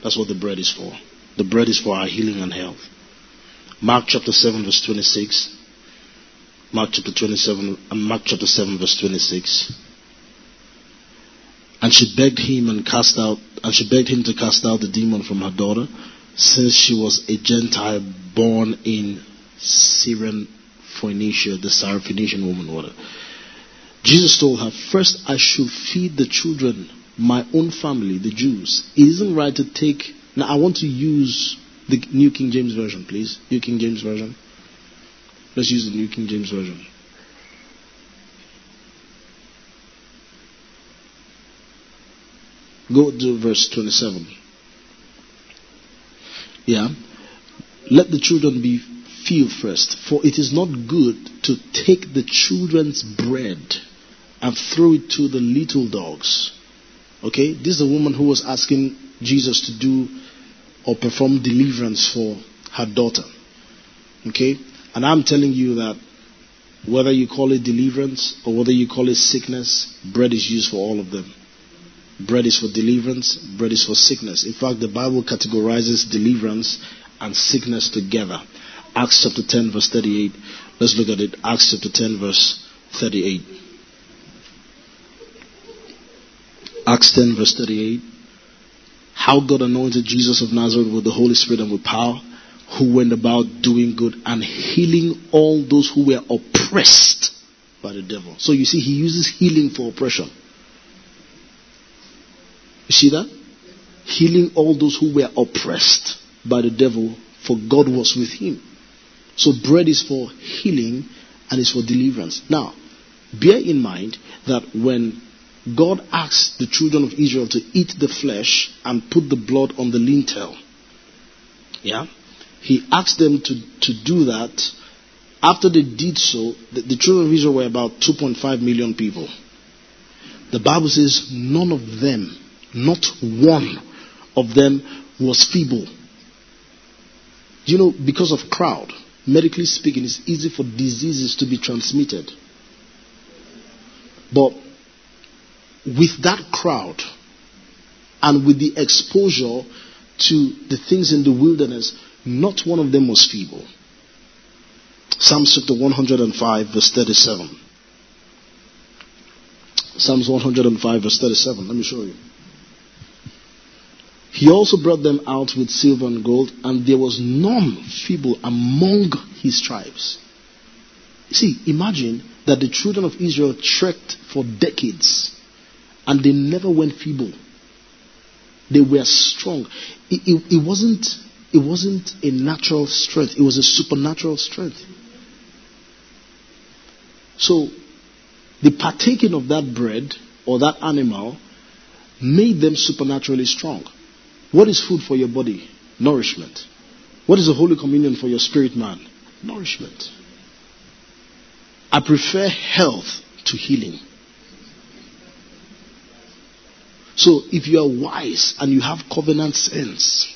That's what the bread is for. The bread is for our healing and health. Mark chapter 7 verse 26. Mark chapter 27 and Mark chapter 7 verse 26. And she begged him and cast out, and she begged him to cast out the demon from her daughter, since she was a Gentile born in Syrian Phoenicia, the Syrophoenician woman. Whatever. Jesus told her, First I should feed the children, my own family, the Jews. It isn't right to take. Now I want to use the New King James Version, please. New King James Version. Let's use the New King James Version. Go to verse 27. Yeah. Let the children be filled first, for it is not good to take the children's bread and throw it to the little dogs. Okay? This is a woman who was asking Jesus to do or perform deliverance for her daughter. Okay? And I'm telling you that whether you call it deliverance or whether you call it sickness, bread is used for all of them. Bread is for deliverance, bread is for sickness. In fact, the Bible categorizes deliverance and sickness together. Acts chapter 10, verse 38. Let's look at it. Acts chapter 10, verse 38. Acts 10, verse 38. How God anointed Jesus of Nazareth with the Holy Spirit and with power, who went about doing good and healing all those who were oppressed by the devil. So you see, he uses healing for oppression. You see that? Healing all those who were oppressed by the devil, for God was with him. So bread is for healing and it's for deliverance. Now, bear in mind that when God asked the children of Israel to eat the flesh and put the blood on the lintel, yeah, he asked them to, to do that. After they did so, the, the children of Israel were about 2.5 million people. The Bible says none of them, not one of them was feeble. You know, because of crowd, medically speaking, it's easy for diseases to be transmitted. But with that crowd and with the exposure to the things in the wilderness, not one of them was feeble. Psalms chapter 105, verse 37. Psalms 105, verse 37. Let me show you. He also brought them out with silver and gold, and there was none feeble among his tribes. See, imagine that the children of Israel trekked for decades and they never went feeble. They were strong. It, it, it, wasn't, it wasn't a natural strength, it was a supernatural strength. So, the partaking of that bread or that animal made them supernaturally strong. What is food for your body? Nourishment. What is the Holy Communion for your spirit man? Nourishment. I prefer health to healing. So if you are wise and you have covenant sense,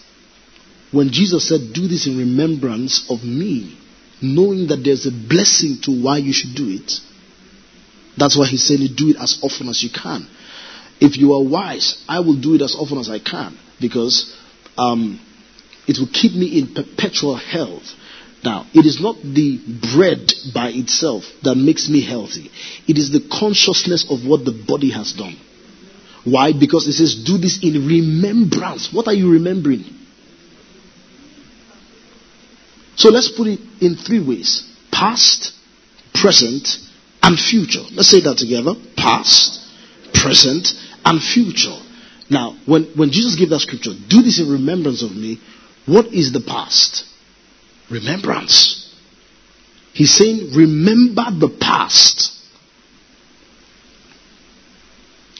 when Jesus said, Do this in remembrance of me, knowing that there's a blessing to why you should do it, that's why he said, do it as often as you can. If you are wise, I will do it as often as I can because um, it will keep me in perpetual health. Now, it is not the bread by itself that makes me healthy. It is the consciousness of what the body has done. Why? Because it says, do this in remembrance. What are you remembering? So let's put it in three ways past, present, and future. Let's say that together past, present, and future. Now, when, when Jesus gave that scripture, do this in remembrance of me, what is the past? Remembrance. He's saying, remember the past.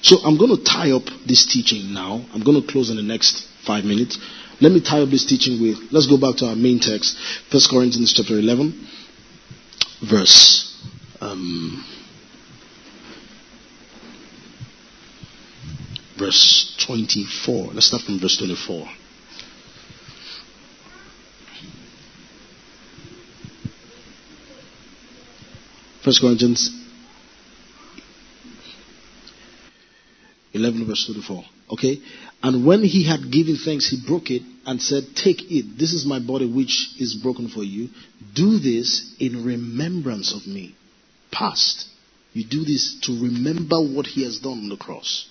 So I'm going to tie up this teaching now. I'm going to close in the next five minutes. Let me tie up this teaching with, let's go back to our main text, 1 Corinthians chapter 11, verse, um, verse 24. Let's start from verse 24. First Corinthians 11 verse 24. Okay? And when he had given thanks, he broke it and said, Take it. This is my body which is broken for you. Do this in remembrance of me. Past. You do this to remember what he has done on the cross.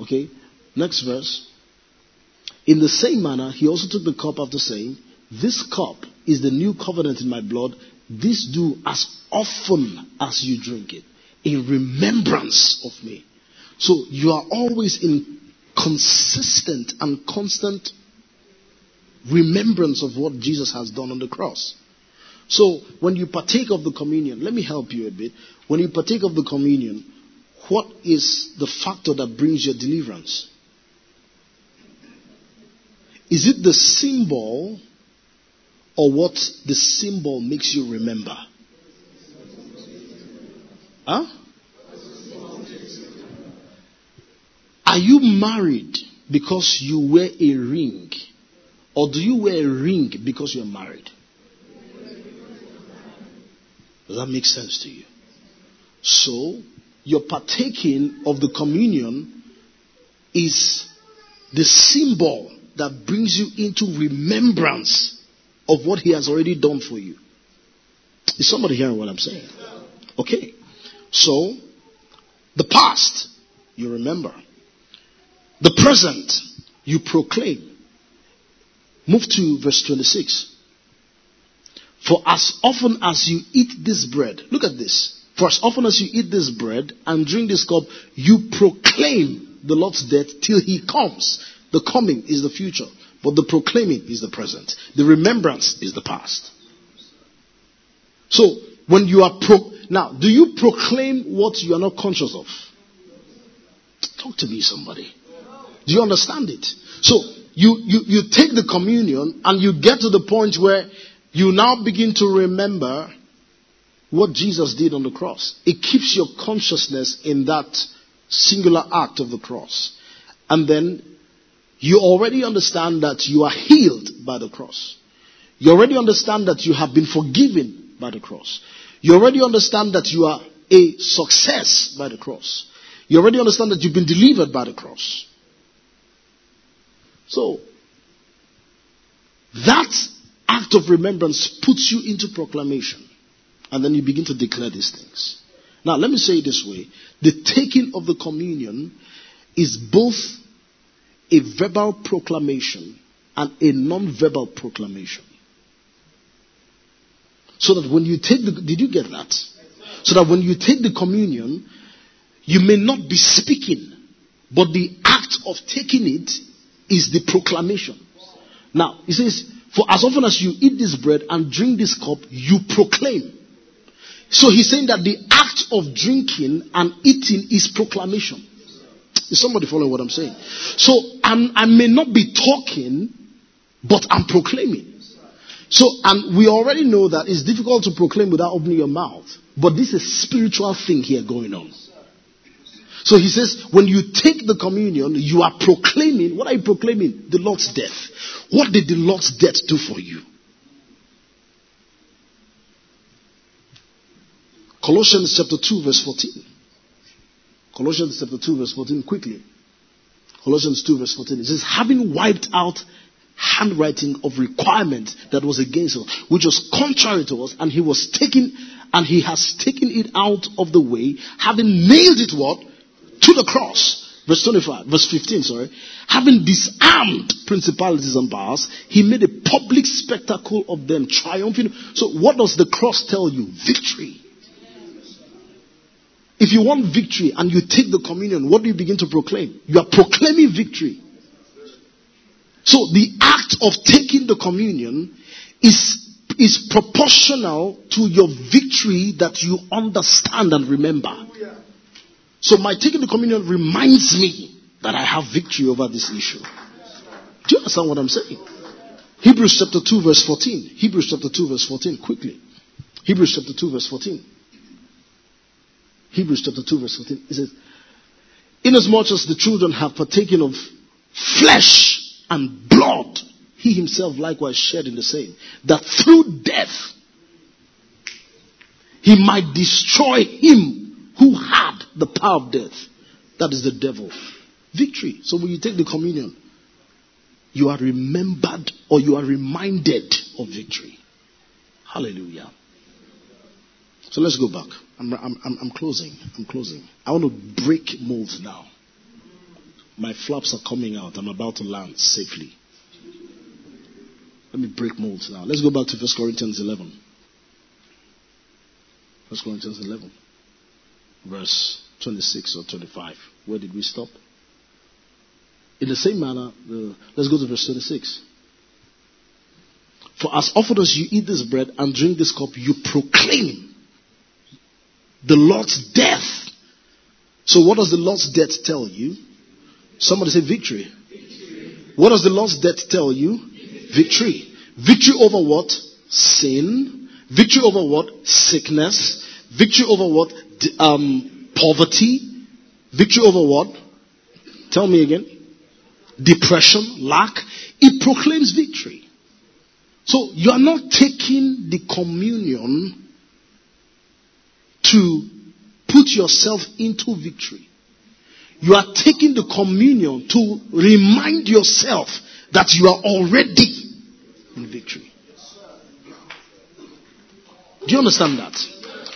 Okay? Next verse. In the same manner, he also took the cup after saying, This cup is the new covenant in my blood. This do as often as you drink it in remembrance of me. So you are always in consistent and constant remembrance of what Jesus has done on the cross. So when you partake of the communion, let me help you a bit. When you partake of the communion, what is the factor that brings your deliverance? Is it the symbol or what the symbol makes you remember? Huh? Are you married because you wear a ring? Or do you wear a ring because you're married? Does that make sense to you? So, your partaking of the communion is the symbol that brings you into remembrance of what he has already done for you. Is somebody hearing what I'm saying? Okay. So, the past, you remember. The present you proclaim. Move to verse 26. For as often as you eat this bread, look at this. For as often as you eat this bread and drink this cup, you proclaim the Lord's death till he comes. The coming is the future, but the proclaiming is the present. The remembrance is the past. So, when you are pro, now, do you proclaim what you are not conscious of? Talk to me, somebody. Do you understand it? So, you, you, you take the communion and you get to the point where you now begin to remember what Jesus did on the cross. It keeps your consciousness in that singular act of the cross. And then you already understand that you are healed by the cross. You already understand that you have been forgiven by the cross. You already understand that you are a success by the cross. You already understand that you've been delivered by the cross. So, that act of remembrance puts you into proclamation. And then you begin to declare these things. Now, let me say it this way the taking of the communion is both a verbal proclamation and a non verbal proclamation. So that when you take the, did you get that? So that when you take the communion, you may not be speaking, but the act of taking it is the proclamation. Now, he says, for as often as you eat this bread and drink this cup, you proclaim. So he's saying that the act of drinking and eating is proclamation. Is somebody following what I'm saying? So I'm, i may not be talking, but I'm proclaiming. So, and we already know that it's difficult to proclaim without opening your mouth. But this is a spiritual thing here going on. So he says, when you take the communion, you are proclaiming, what are you proclaiming? The Lord's death. What did the Lord's death do for you? Colossians chapter 2 verse 14. Colossians chapter 2 verse 14 quickly. Colossians 2 verse 14. It says, having wiped out handwriting of requirement that was against us, which was contrary to us, and he was taken, and he has taken it out of the way, having nailed it what? To the cross. Verse 25, verse 15, sorry. Having disarmed principalities and powers, he made a public spectacle of them, triumphing. So what does the cross tell you? Victory. If you want victory and you take the communion, what do you begin to proclaim? You are proclaiming victory. So the act of taking the communion is, is proportional to your victory that you understand and remember. So my taking the communion reminds me that I have victory over this issue. Do you understand what I'm saying? Hebrews chapter 2 verse 14. Hebrews chapter 2 verse 14. Quickly. Hebrews chapter 2 verse 14. Hebrews chapter 2 verse 14. It says, Inasmuch as the children have partaken of flesh and blood he himself likewise shared in the same, that through death he might destroy him who had the power of death. That is the devil. Victory. So when you take the communion, you are remembered or you are reminded of victory. Hallelujah. So let's go back. I'm, I'm, I'm closing. I'm closing. I want to break molds now. My flaps are coming out. I'm about to land safely. Let me break molds now. Let's go back to 1 Corinthians 11. 1 Corinthians 11, verse 26 or 25. Where did we stop? In the same manner, uh, let's go to verse 26. For as often as you eat this bread and drink this cup, you proclaim the Lord's death. So, what does the Lord's death tell you? Somebody say victory. victory. What does the Lord's death tell you? Victory. Victory over what? Sin. Victory over what? Sickness. Victory over what? Um, poverty. Victory over what? Tell me again. Depression, lack. It proclaims victory. So you are not taking the communion to put yourself into victory. You are taking the communion to remind yourself that you are already in victory. Do you understand that?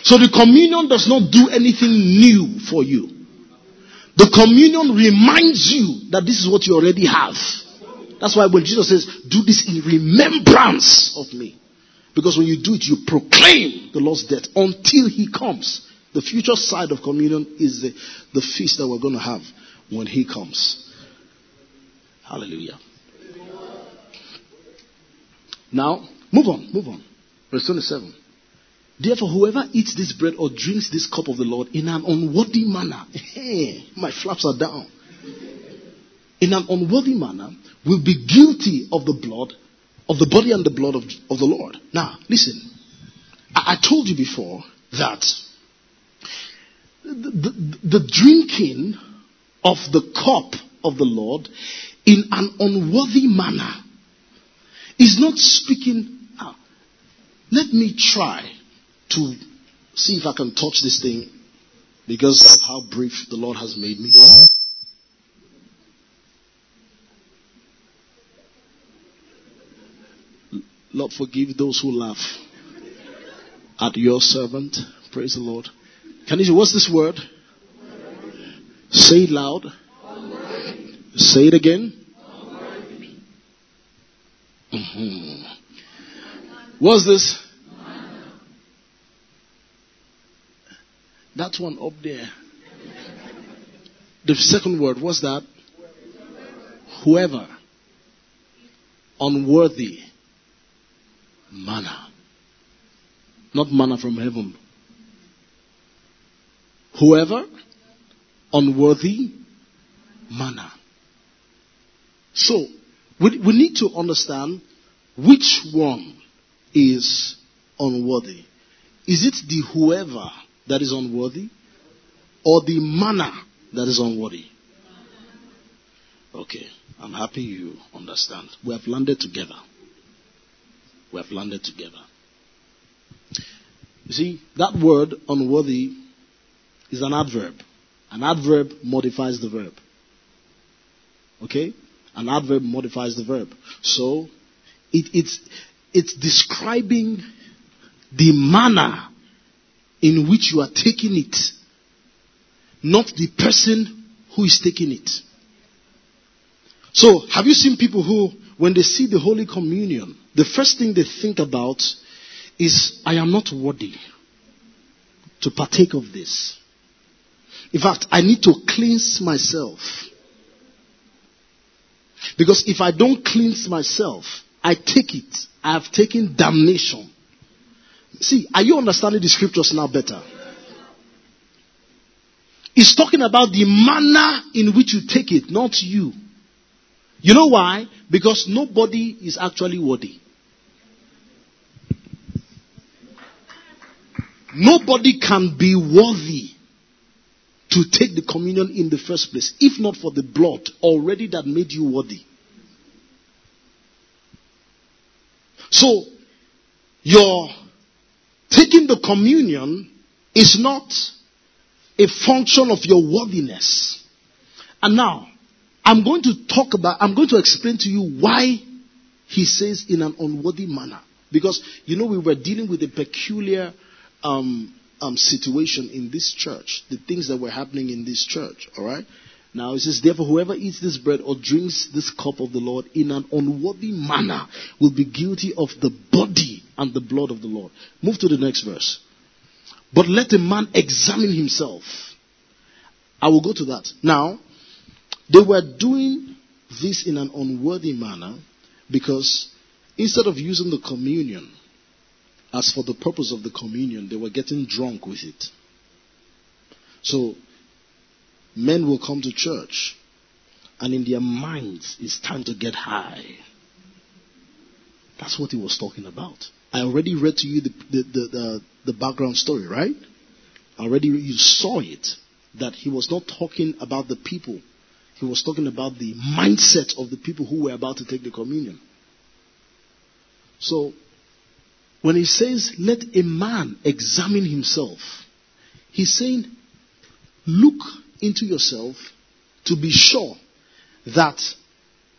So the communion does not do anything new for you. The communion reminds you that this is what you already have. That's why when Jesus says, do this in remembrance of me. Because when you do it, you proclaim the Lord's death until he comes. The future side of communion is the, the feast that we're going to have when He comes. Hallelujah. Now, move on, move on. Verse 27. Therefore, whoever eats this bread or drinks this cup of the Lord in an unworthy manner, [LAUGHS] hey, my flaps are down, in an unworthy manner, will be guilty of the blood, of the body and the blood of, of the Lord. Now, listen. I, I told you before that the, the, the drinking of the cup of the Lord in an unworthy manner is not speaking. Now, let me try to see if I can touch this thing because of how brief the Lord has made me. Lord, forgive those who laugh at your servant. Praise the Lord. Can you see what's this word? Say it loud. Say it again. Mm-hmm. What's this? That one up there. The second word, what's that? Whoever. Unworthy. Manna. Not manna from heaven. Whoever. Unworthy. Manna. So, we, we need to understand which one is unworthy. Is it the whoever that is unworthy or the manner that is unworthy? Okay, I'm happy you understand. We have landed together. We have landed together. You see, that word unworthy is an adverb. An adverb modifies the verb. Okay? An adverb modifies the verb. So, it, it's, it's describing the manner in which you are taking it, not the person who is taking it. So, have you seen people who, when they see the Holy Communion, the first thing they think about is, I am not worthy to partake of this. In fact, I need to cleanse myself. Because if I don't cleanse myself, I take it. I have taken damnation. See, are you understanding the scriptures now better? It's talking about the manner in which you take it, not you. You know why? Because nobody is actually worthy. Nobody can be worthy to take the communion in the first place, if not for the blood already that made you worthy. So, your taking the communion is not a function of your worthiness. And now, I'm going to talk about, I'm going to explain to you why he says in an unworthy manner. Because, you know, we were dealing with a peculiar um, um, situation in this church, the things that were happening in this church, all right? Now it says, therefore, whoever eats this bread or drinks this cup of the Lord in an unworthy manner will be guilty of the body and the blood of the Lord. Move to the next verse. But let a man examine himself. I will go to that. Now, they were doing this in an unworthy manner because instead of using the communion as for the purpose of the communion, they were getting drunk with it. So men will come to church and in their minds it's time to get high. That's what he was talking about. I already read to you the, the, the, the, the background story, right? Already you saw it. That he was not talking about the people. He was talking about the mindset of the people who were about to take the communion. So, when he says, let a man examine himself, he's saying, look into yourself to be sure that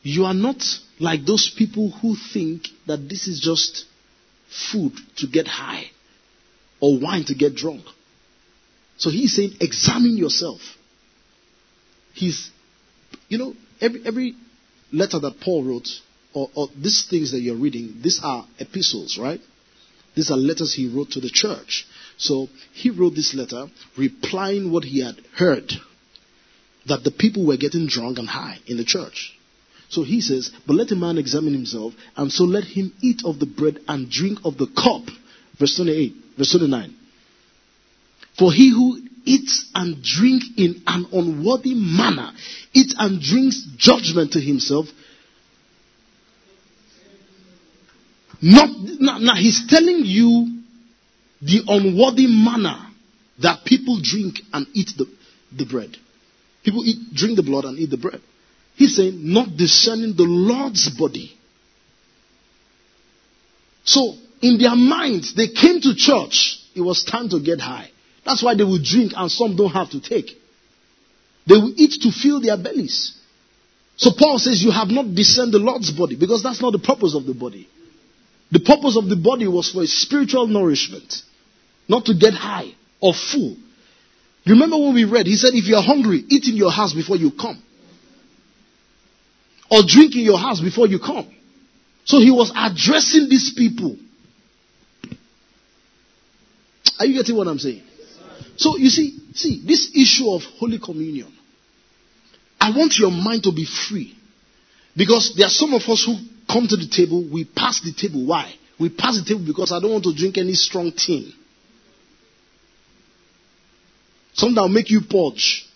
you are not like those people who think that this is just food to get high or wine to get drunk. So he's saying, examine yourself. He's, you know, every, every letter that Paul wrote, or, or these things that you're reading, these are epistles, right? These are letters he wrote to the church. So he wrote this letter replying what he had heard that the people were getting drunk and high in the church. So he says, But let a man examine himself, and so let him eat of the bread and drink of the cup. Verse 28. Verse 29. For he who eats and drink in an unworthy manner, eats and drinks judgment to himself. Not, now, now he's telling you the unworthy manner that people drink and eat the, the bread. People eat, drink the blood and eat the bread. He's saying, not discerning the Lord's body. So, in their minds, they came to church. It was time to get high. That's why they will drink and some don't have to take. They will eat to fill their bellies. So Paul says you have not discerned the Lord's body because that's not the purpose of the body. The purpose of the body was for spiritual nourishment, not to get high or full. Remember when we read, he said, if you are hungry, eat in your house before you come. Or drink in your house before you come. So he was addressing these people. Are you getting what I'm saying? So you see, see, this issue of Holy Communion, I want your mind to be free. Because there are some of us who come to the table, we pass the table. Why? We pass the table because I don't want to drink any strong thing. Something that will make you purge.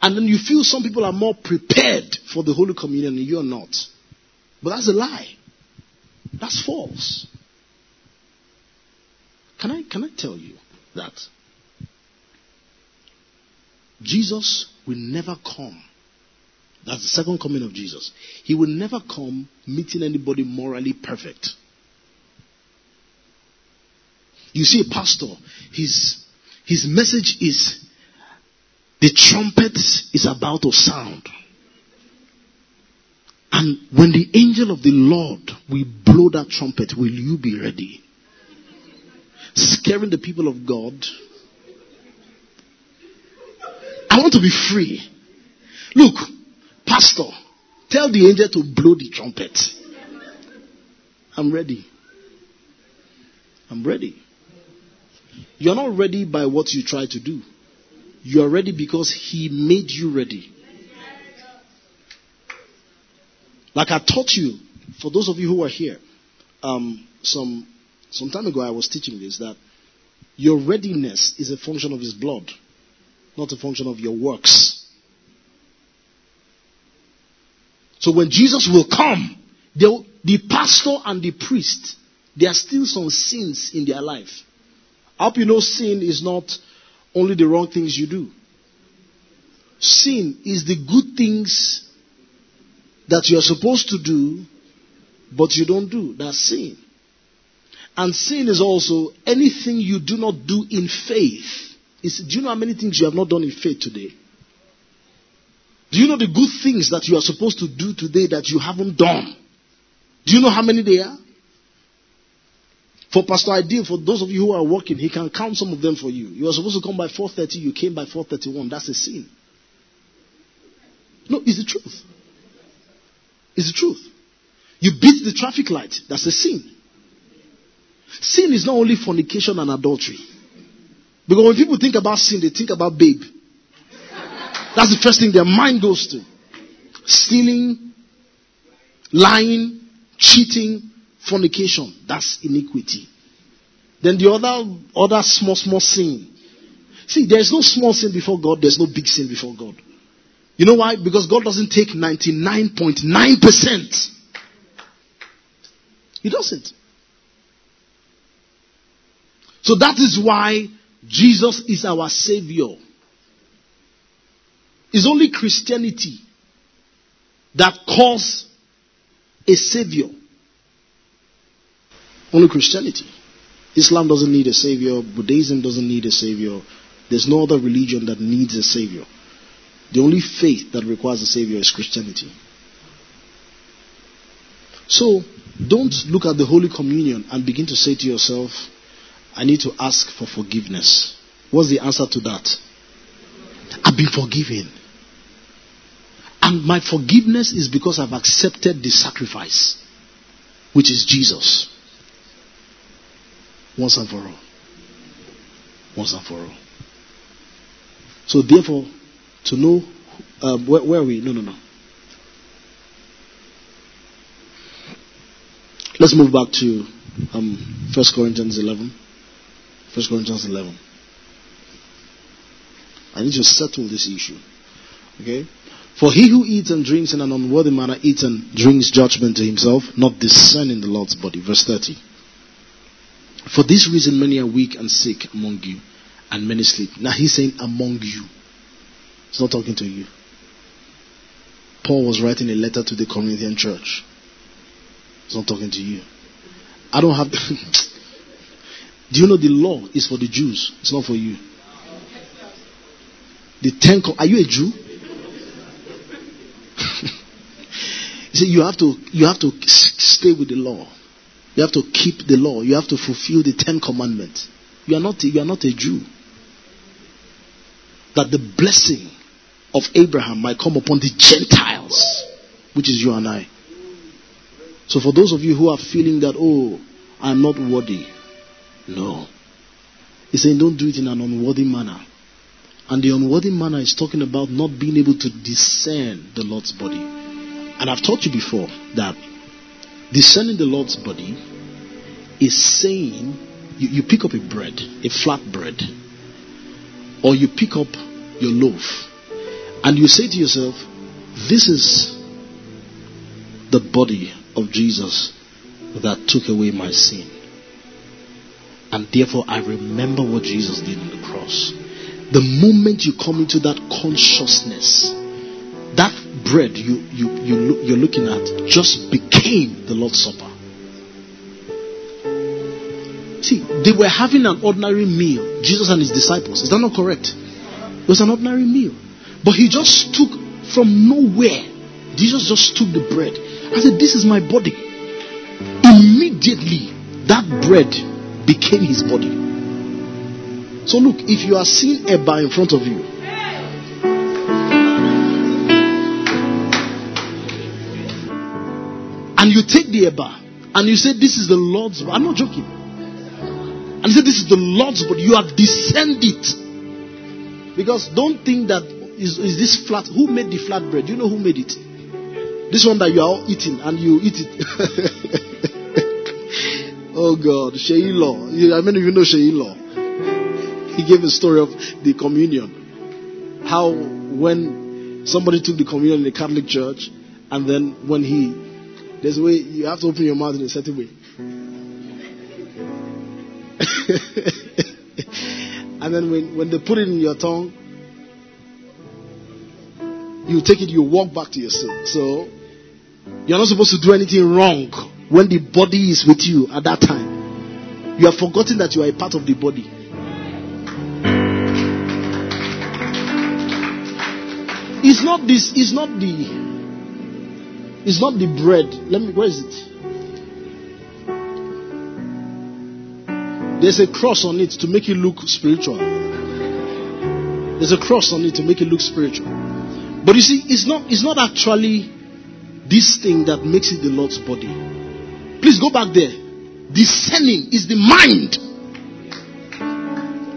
And then you feel some people are more prepared for the Holy Communion and you're not. But that's a lie. That's false. Can I, can I tell you that Jesus will never come. That's the second coming of Jesus. He will never come meeting anybody morally perfect. You see, a pastor, his, his message is the trumpet is about to sound. And when the angel of the Lord will blow that trumpet, will you be ready? Scaring the people of God. I want to be free. Look, Pastor, tell the angel to blow the trumpet. I'm ready. I'm ready. You're not ready by what you try to do. You are ready because He made you ready. Like I taught you, for those of you who are here, um, some some time ago I was teaching this that your readiness is a function of his blood, not a function of your works. So when Jesus will come, the pastor and the priest, there are still some sins in their life. I hope you know sin is not only the wrong things you do. Sin is the good things that you're supposed to do, but you don't do. That's sin. And sin is also anything you do not do in faith. It's, do you know how many things you have not done in faith today? Do you know the good things that you are supposed to do today that you haven't done? Do you know how many they are? For Pastor Ideal, for those of you who are working, he can count some of them for you. You were supposed to come by 4.30, you came by 4.31. That's a sin. No, it's the truth. It's the truth. You beat the traffic light. That's a sin. Sin is not only fornication and adultery. Because when people think about sin, they think about babe. That's the first thing their mind goes to. Stealing, lying, cheating, fornication. That's iniquity. Then the other, other small, small sin. See, there's no small sin before God, there's no big sin before God. You know why? Because God doesn't take 99.9%. He doesn't. So that is why Jesus is our Savior. It's only Christianity that calls a Savior. Only Christianity. Islam doesn't need a Savior. Buddhism doesn't need a Savior. There's no other religion that needs a Savior. The only faith that requires a Savior is Christianity. So, don't look at the Holy Communion and begin to say to yourself, I need to ask for forgiveness. What's the answer to that? I've been forgiven. And my forgiveness is because I've accepted the sacrifice, which is Jesus. Once and for all. Once and for all. So, therefore, to know um, where, where are we? No, no, no. Let's move back to um, 1 Corinthians 11. 1 Corinthians 11. I need to settle this issue. Okay? For he who eats and drinks in an unworthy manner eats and drinks judgment to himself, not discerning the Lord's body. Verse 30. For this reason, many are weak and sick among you, and many sleep. Now he's saying among you. He's not talking to you. Paul was writing a letter to the Corinthian church. He's not talking to you. I don't have. [LAUGHS] Do you know the law is for the Jews? It's not for you. The ten. Are you a Jew? [LAUGHS] you see, you have to you have to stay with the law. You have to keep the law. You have to fulfill the Ten Commandments. You are not you are not a Jew. That the blessing of Abraham might come upon the Gentiles, which is you and I. So for those of you who are feeling that, oh, I'm not worthy, no. He's saying don't do it in an unworthy manner. And the unworthy manner is talking about not being able to discern the Lord's body. And I've taught you before that discerning the Lord's body is saying you, you pick up a bread, a flat bread, or you pick up your loaf, and you say to yourself, This is the body of Jesus that took away my sin. And therefore, I remember what Jesus did on the cross. The moment you come into that consciousness, that bread you, you, you, you're looking at just became the Lord's Supper. See, they were having an ordinary meal, Jesus and his disciples. Is that not correct? It was an ordinary meal. But he just took from nowhere. Jesus just took the bread. I said, This is my body. Immediately, that bread became his body. So look, if you are seeing a bar in front of you, and you take the bar and you say, This is the Lord's body. I'm not joking. And you say, This is the Lord's body. You have descended. Because don't think that is, is this flat? Who made the flat bread? Do you know who made it? This one that you are all eating and you eat it. [LAUGHS] oh God, Sheila. I mean, you know Sheila. He gave a story of the communion. How when somebody took the communion in the Catholic Church, and then when he, there's a way you have to open your mouth in a certain way. [LAUGHS] and then when, when they put it in your tongue, you take it, you walk back to your seat. So you're not supposed to do anything wrong when the body is with you at that time. You have forgotten that you are a part of the body. It's not this, it's not the it's not the bread. Let me where is it? There's a cross on it to make it look spiritual. There's a cross on it to make it look spiritual. But you see, it's not it's not actually this thing that makes it the Lord's body. Please go back there. Discerning is the mind.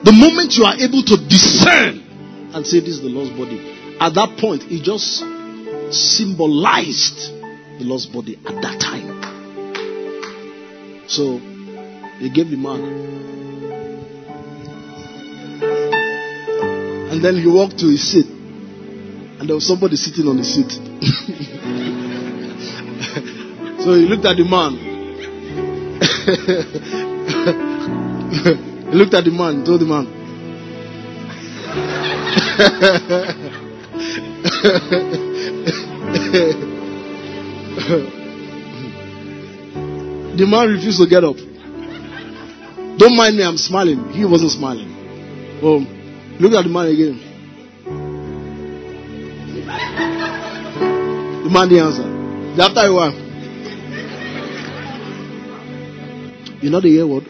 The moment you are able to discern and say this is the Lord's body, at that point it just symbolized the Lord's body at that time. So they gave the man. And then he walked to his seat. And there was somebody sitting on the seat. [LAUGHS] so he looked at the man. He looked at the man, told the man. the man refused to get up. Don't mind me, I'm smiling. He wasn't smiling. Oh, look at the man again. The man didn't answer. After a while, you know the hear word.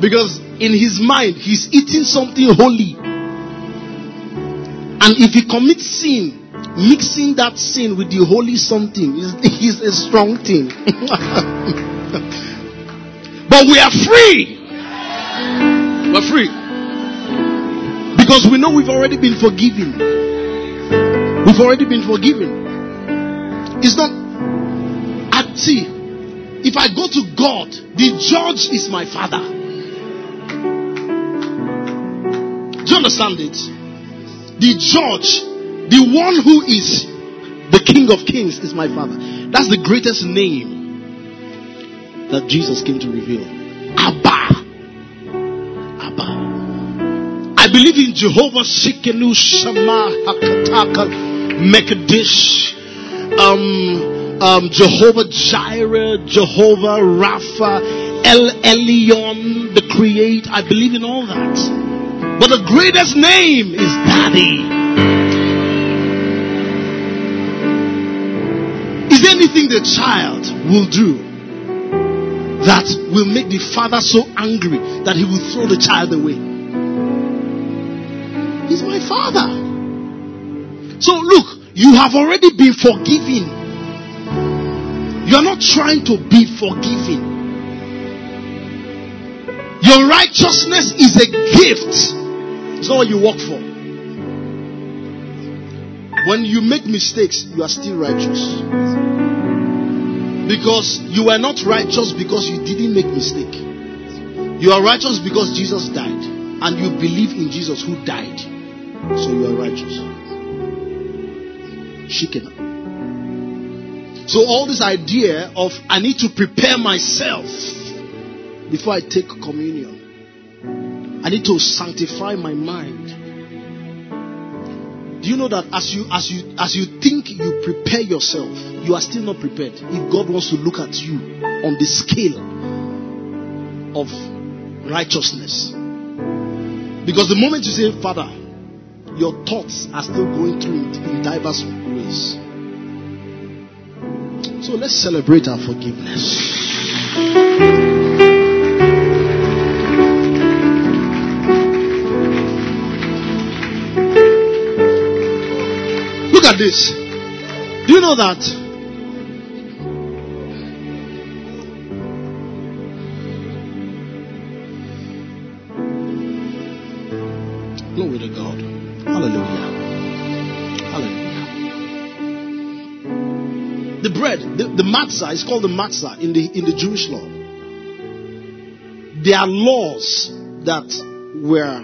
because in his mind, he's eating something holy. And if he commits sin, mixing that sin with the holy something is, is a strong thing. [LAUGHS] but we are free. We're free. Because we know we've already been forgiven. We've already been forgiven. It's not. at see. If I go to God, the judge is my father. Do you understand it? The judge, the one who is the King of Kings, is my father. That's the greatest name that Jesus came to reveal. Abba. Abba. I believe in Jehovah Shikenu Shama Hakataka Mekadish. Um, um, Jehovah Jireh, Jehovah Rapha, El Elyon, the Create. I believe in all that. But the greatest name is Daddy. Is there anything the child will do that will make the father so angry that he will throw the child away? He's my father. So look, you have already been forgiven you are not trying to be forgiven. Your righteousness is a gift. It's not what you work for. When you make mistakes, you are still righteous. Because you are not righteous because you didn't make mistake. You are righteous because Jesus died. And you believe in Jesus who died. So you are righteous. Shekinah. So all this idea of I need to prepare myself before I take communion. I need to sanctify my mind. Do you know that as you as you as you think you prepare yourself, you are still not prepared. If God wants to look at you on the scale of righteousness. Because the moment you say, Father, your thoughts are still going through in diverse ways. So let's celebrate our forgiveness. Look at this. Do you know that? Bread, the, the matzah is called the matzah in the in the Jewish law. There are laws that were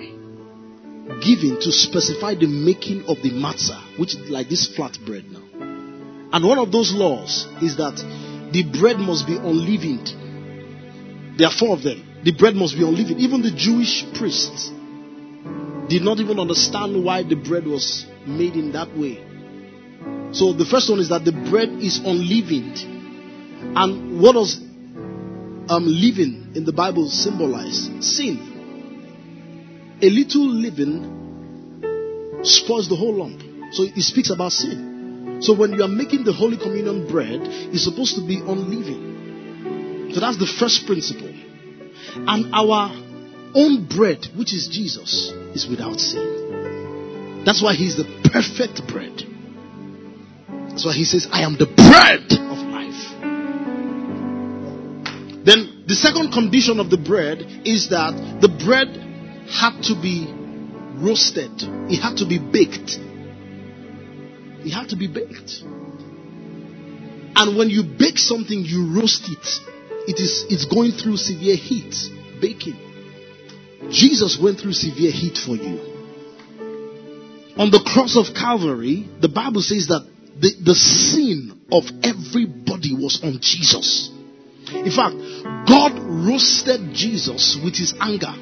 given to specify the making of the matzah, which is like this flat bread now. And one of those laws is that the bread must be unleavened. There are four of them. The bread must be unleavened. Even the Jewish priests did not even understand why the bread was made in that way. So the first one is that the bread is unleavened. And what does um, in the Bible symbolize? Sin. A little leaven spoils the whole lump. So it speaks about sin. So when you are making the Holy Communion bread, it's supposed to be unleavened. So that's the first principle. And our own bread, which is Jesus, is without sin. That's why he's the perfect bread. That's why he says, I am the bread of life. Then the second condition of the bread is that the bread had to be roasted, it had to be baked. It had to be baked. And when you bake something, you roast it. It is it's going through severe heat, baking. Jesus went through severe heat for you. On the cross of Calvary, the Bible says that the, the sin of everybody was on Jesus. In fact, God roasted Jesus with his anger.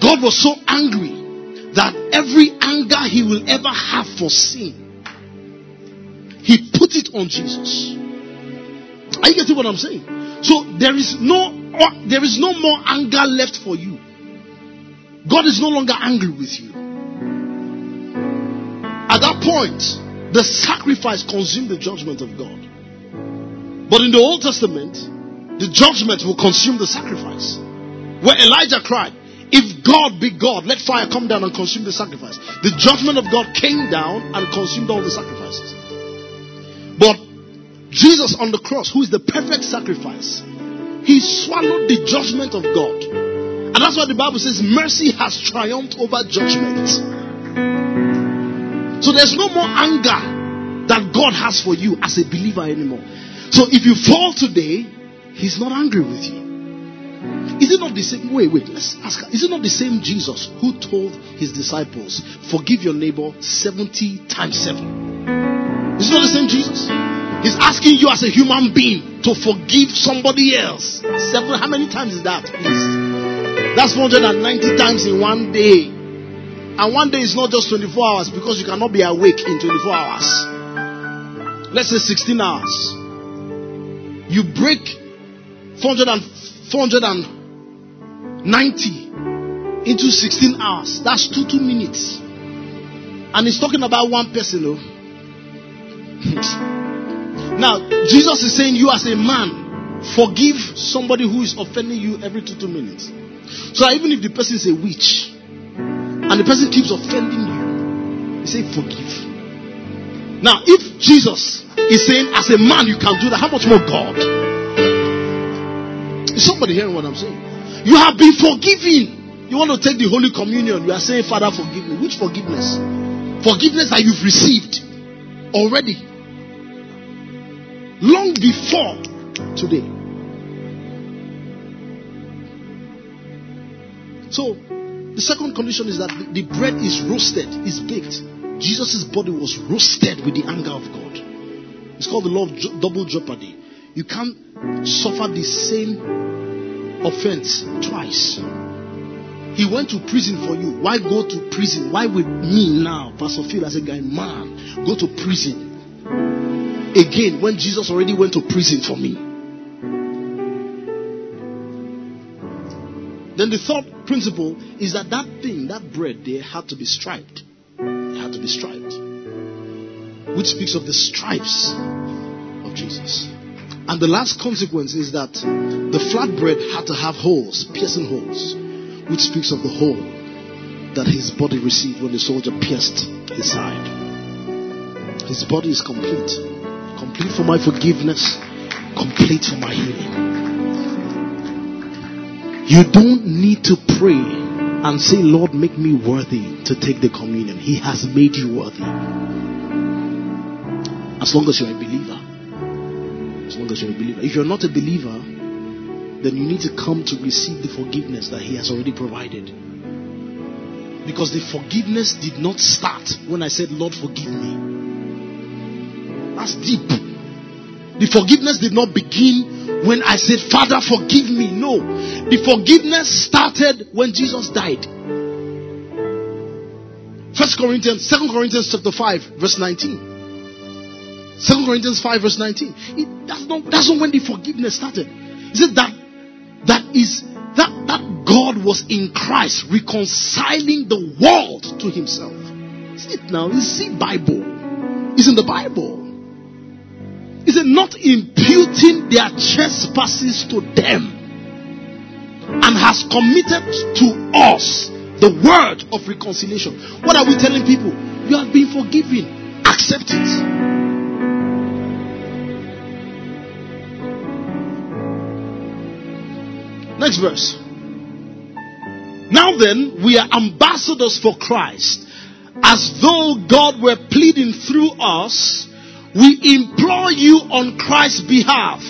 God was so angry that every anger he will ever have for sin, he put it on Jesus. Are you getting what I'm saying? So there is no uh, there is no more anger left for you. God is no longer angry with you. At that point, the sacrifice consumed the judgment of God. But in the Old Testament, the judgment will consume the sacrifice. Where Elijah cried, If God be God, let fire come down and consume the sacrifice. The judgment of God came down and consumed all the sacrifices. But Jesus on the cross, who is the perfect sacrifice, he swallowed the judgment of God. And that's why the Bible says mercy has triumphed over judgment. So there's no more anger that God has for you as a believer anymore. So if you fall today, He's not angry with you. Is it not the same? Wait, wait, let's ask. Is it not the same Jesus who told his disciples, Forgive your neighbor 70 times 7? Is it not the same Jesus? He's asking you as a human being to forgive somebody else. Seven, how many times is that, please? That's 490 times in one day. And one day is not just 24 hours because you cannot be awake in 24 hours. Let's say 16 hours. You break 400 and, 490 into 16 hours. That's two, two minutes. And he's talking about one person, though. [LAUGHS] now, Jesus is saying, You as a man, forgive somebody who is offending you every two, two minutes. So even if the person is a witch, and the person keeps offending you, you say, Forgive. Now, if Jesus is saying, as a man, you can do that, how much more God? Is somebody hearing what I'm saying? You have been forgiven. You want to take the Holy Communion. You are saying, Father, forgive me. Which forgiveness? Forgiveness that you've received already. Long before today. So, the second condition is that the bread is roasted, is baked. Jesus' body was roasted with the anger of God. It's called the law of double jeopardy. You can't suffer the same offense twice. He went to prison for you. Why go to prison? Why with me now, Pastor Phil, as a guy, man, go to prison again when Jesus already went to prison for me? Then the third principle is that that thing, that bread there, had to be striped. It had to be striped. Which speaks of the stripes of Jesus. And the last consequence is that the flatbread had to have holes, piercing holes, which speaks of the hole that his body received when the soldier pierced his side. His body is complete. Complete for my forgiveness, complete for my healing. You don't need to pray and say, Lord, make me worthy to take the communion. He has made you worthy. As long as you're a believer. As long as you're a believer. If you're not a believer, then you need to come to receive the forgiveness that He has already provided. Because the forgiveness did not start when I said, Lord, forgive me. That's deep. The forgiveness did not begin when I said, Father, forgive me. The forgiveness started when Jesus died. First Corinthians, Second Corinthians chapter 5, verse 19. Second Corinthians 5, verse 19. It, that's not that's not when the forgiveness started. Is it that that is that that God was in Christ reconciling the world to himself? Is it now? Is it Bible? Is in the Bible. Is it not imputing their trespasses to them and has committed to us the word of reconciliation? What are we telling people? You have been forgiven. Accept it. Next verse. Now then, we are ambassadors for Christ. As though God were pleading through us, we implore you on Christ's behalf,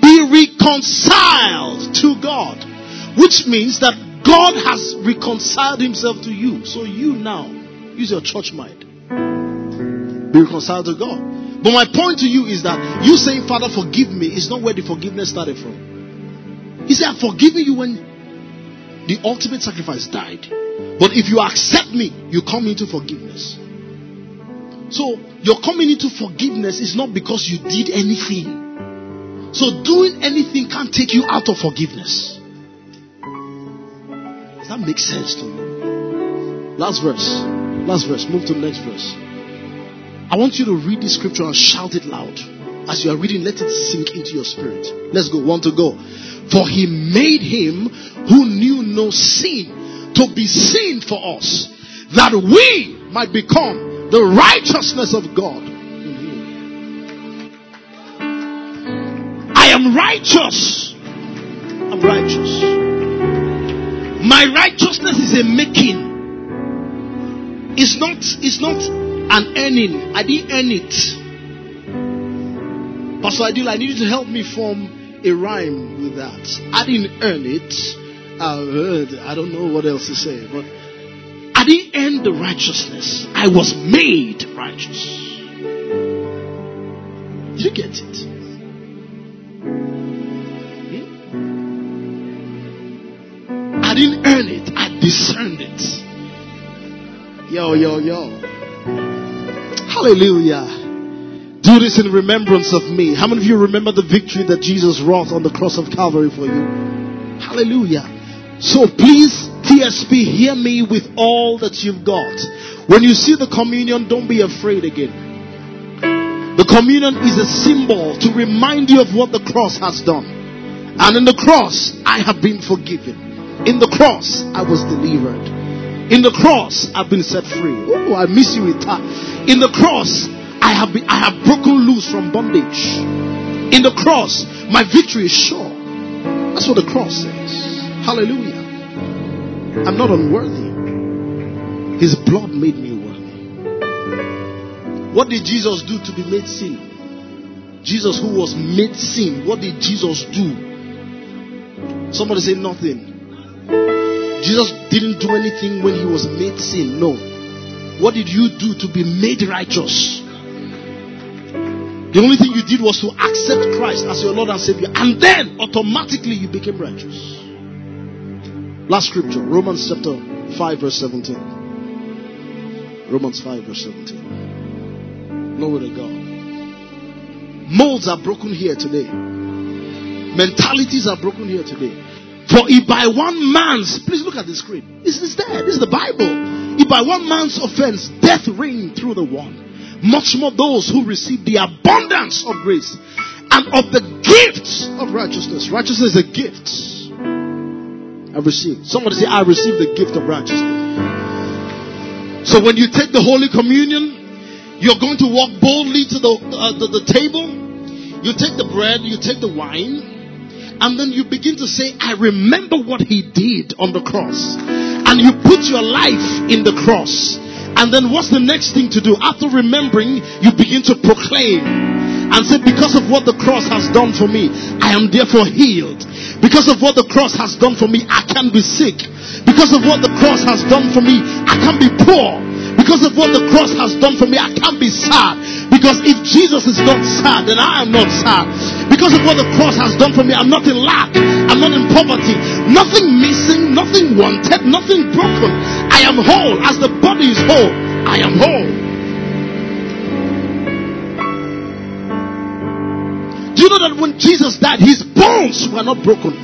be reconciled to God. Which means that God has reconciled himself to you. So you now use your church mind. Be reconciled to God. But my point to you is that you saying, Father, forgive me, is not where the forgiveness started from. He said, I've forgiven you when the ultimate sacrifice died. But if you accept me, you come into forgiveness. So your coming into forgiveness is not because you did anything. So doing anything can't take you out of forgiveness. That make sense to you? Last verse. Last verse. Move to the next verse. I want you to read this scripture and shout it loud. As you are reading, let it sink into your spirit. Let's go. One to go. For he made him who knew no sin to be sin for us, that we might become the righteousness of God. I am righteous. I'm righteous. My righteousness is a making. It's not, it's not an earning. I didn't earn it. Pastor Adil, I need you to help me form a rhyme with that. I didn't earn it. I. I don't know what else to say, but I didn't earn the righteousness. I was made righteous. Did you get it? I didn't earn it. I discerned it. Yo, yo, yo. Hallelujah. Do this in remembrance of me. How many of you remember the victory that Jesus wrought on the cross of Calvary for you? Hallelujah. So please, TSP, hear me with all that you've got. When you see the communion, don't be afraid again. The communion is a symbol to remind you of what the cross has done. And in the cross, I have been forgiven. In the cross, I was delivered. In the cross, I've been set free. Oh, I miss you with that. In the cross, I have been, I have broken loose from bondage. In the cross, my victory is sure. That's what the cross says. Hallelujah. I'm not unworthy. His blood made me worthy. What did Jesus do to be made sin? Jesus, who was made sin, what did Jesus do? Somebody say nothing. Jesus didn't do anything when he was made sin. No. What did you do to be made righteous? The only thing you did was to accept Christ as your Lord and Savior, and then automatically you became righteous. Last scripture, Romans chapter 5, verse 17. Romans 5, verse 17. Glory to God. Molds are broken here today. Mentalities are broken here today. For if by one man's, please look at the screen. This is there. This is the Bible. If by one man's offense death reigned through the one, much more those who receive the abundance of grace and of the gifts of righteousness. Righteousness is a gift. I receive. Somebody say, I receive the gift of righteousness. So when you take the Holy Communion, you're going to walk boldly to the, uh, the, the table. You take the bread, you take the wine, and then you begin to say, I remember what he did on the cross. And you put your life in the cross. And then what's the next thing to do? After remembering, you begin to proclaim and say, because of what the cross has done for me, I am therefore healed. Because of what the cross has done for me, I can be sick. Because of what the cross has done for me, I can be poor. Because of what the cross has done for me, I can't be sad. Because if Jesus is not sad, then I am not sad. Because of what the cross has done for me, I'm not in lack. I'm not in poverty. Nothing missing, nothing wanted, nothing broken. I am whole. As the body is whole, I am whole. Do you know that when Jesus died, his bones were not broken?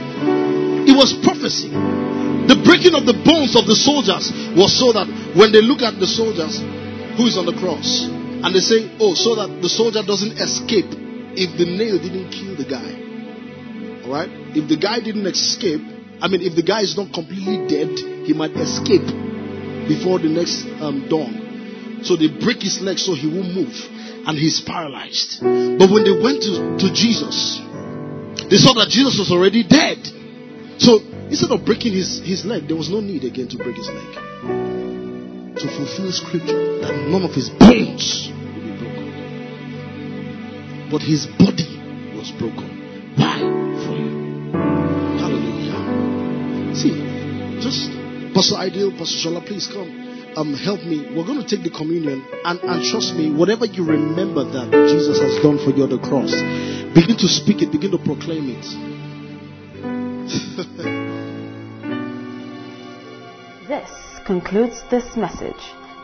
It was prophecy. The breaking of the bones of the soldiers was so that when they look at the soldiers who is on the cross and they say, Oh, so that the soldier doesn't escape if the nail didn't kill the guy. Alright? If the guy didn't escape, I mean, if the guy is not completely dead, he might escape before the next um, dawn. So they break his leg so he won't move and he's paralyzed. But when they went to, to Jesus, they saw that Jesus was already dead. So instead of breaking his, his leg, there was no need again to break his leg. To fulfill scripture that none of his bones will be broken. But his body was broken. Why? For you. Hallelujah. See, just Pastor Ideal, Pastor Shola, please come. Um, help me. We're going to take the communion and, and trust me, whatever you remember that Jesus has done for you on the cross, begin to speak it, begin to proclaim it. [LAUGHS] this concludes this message.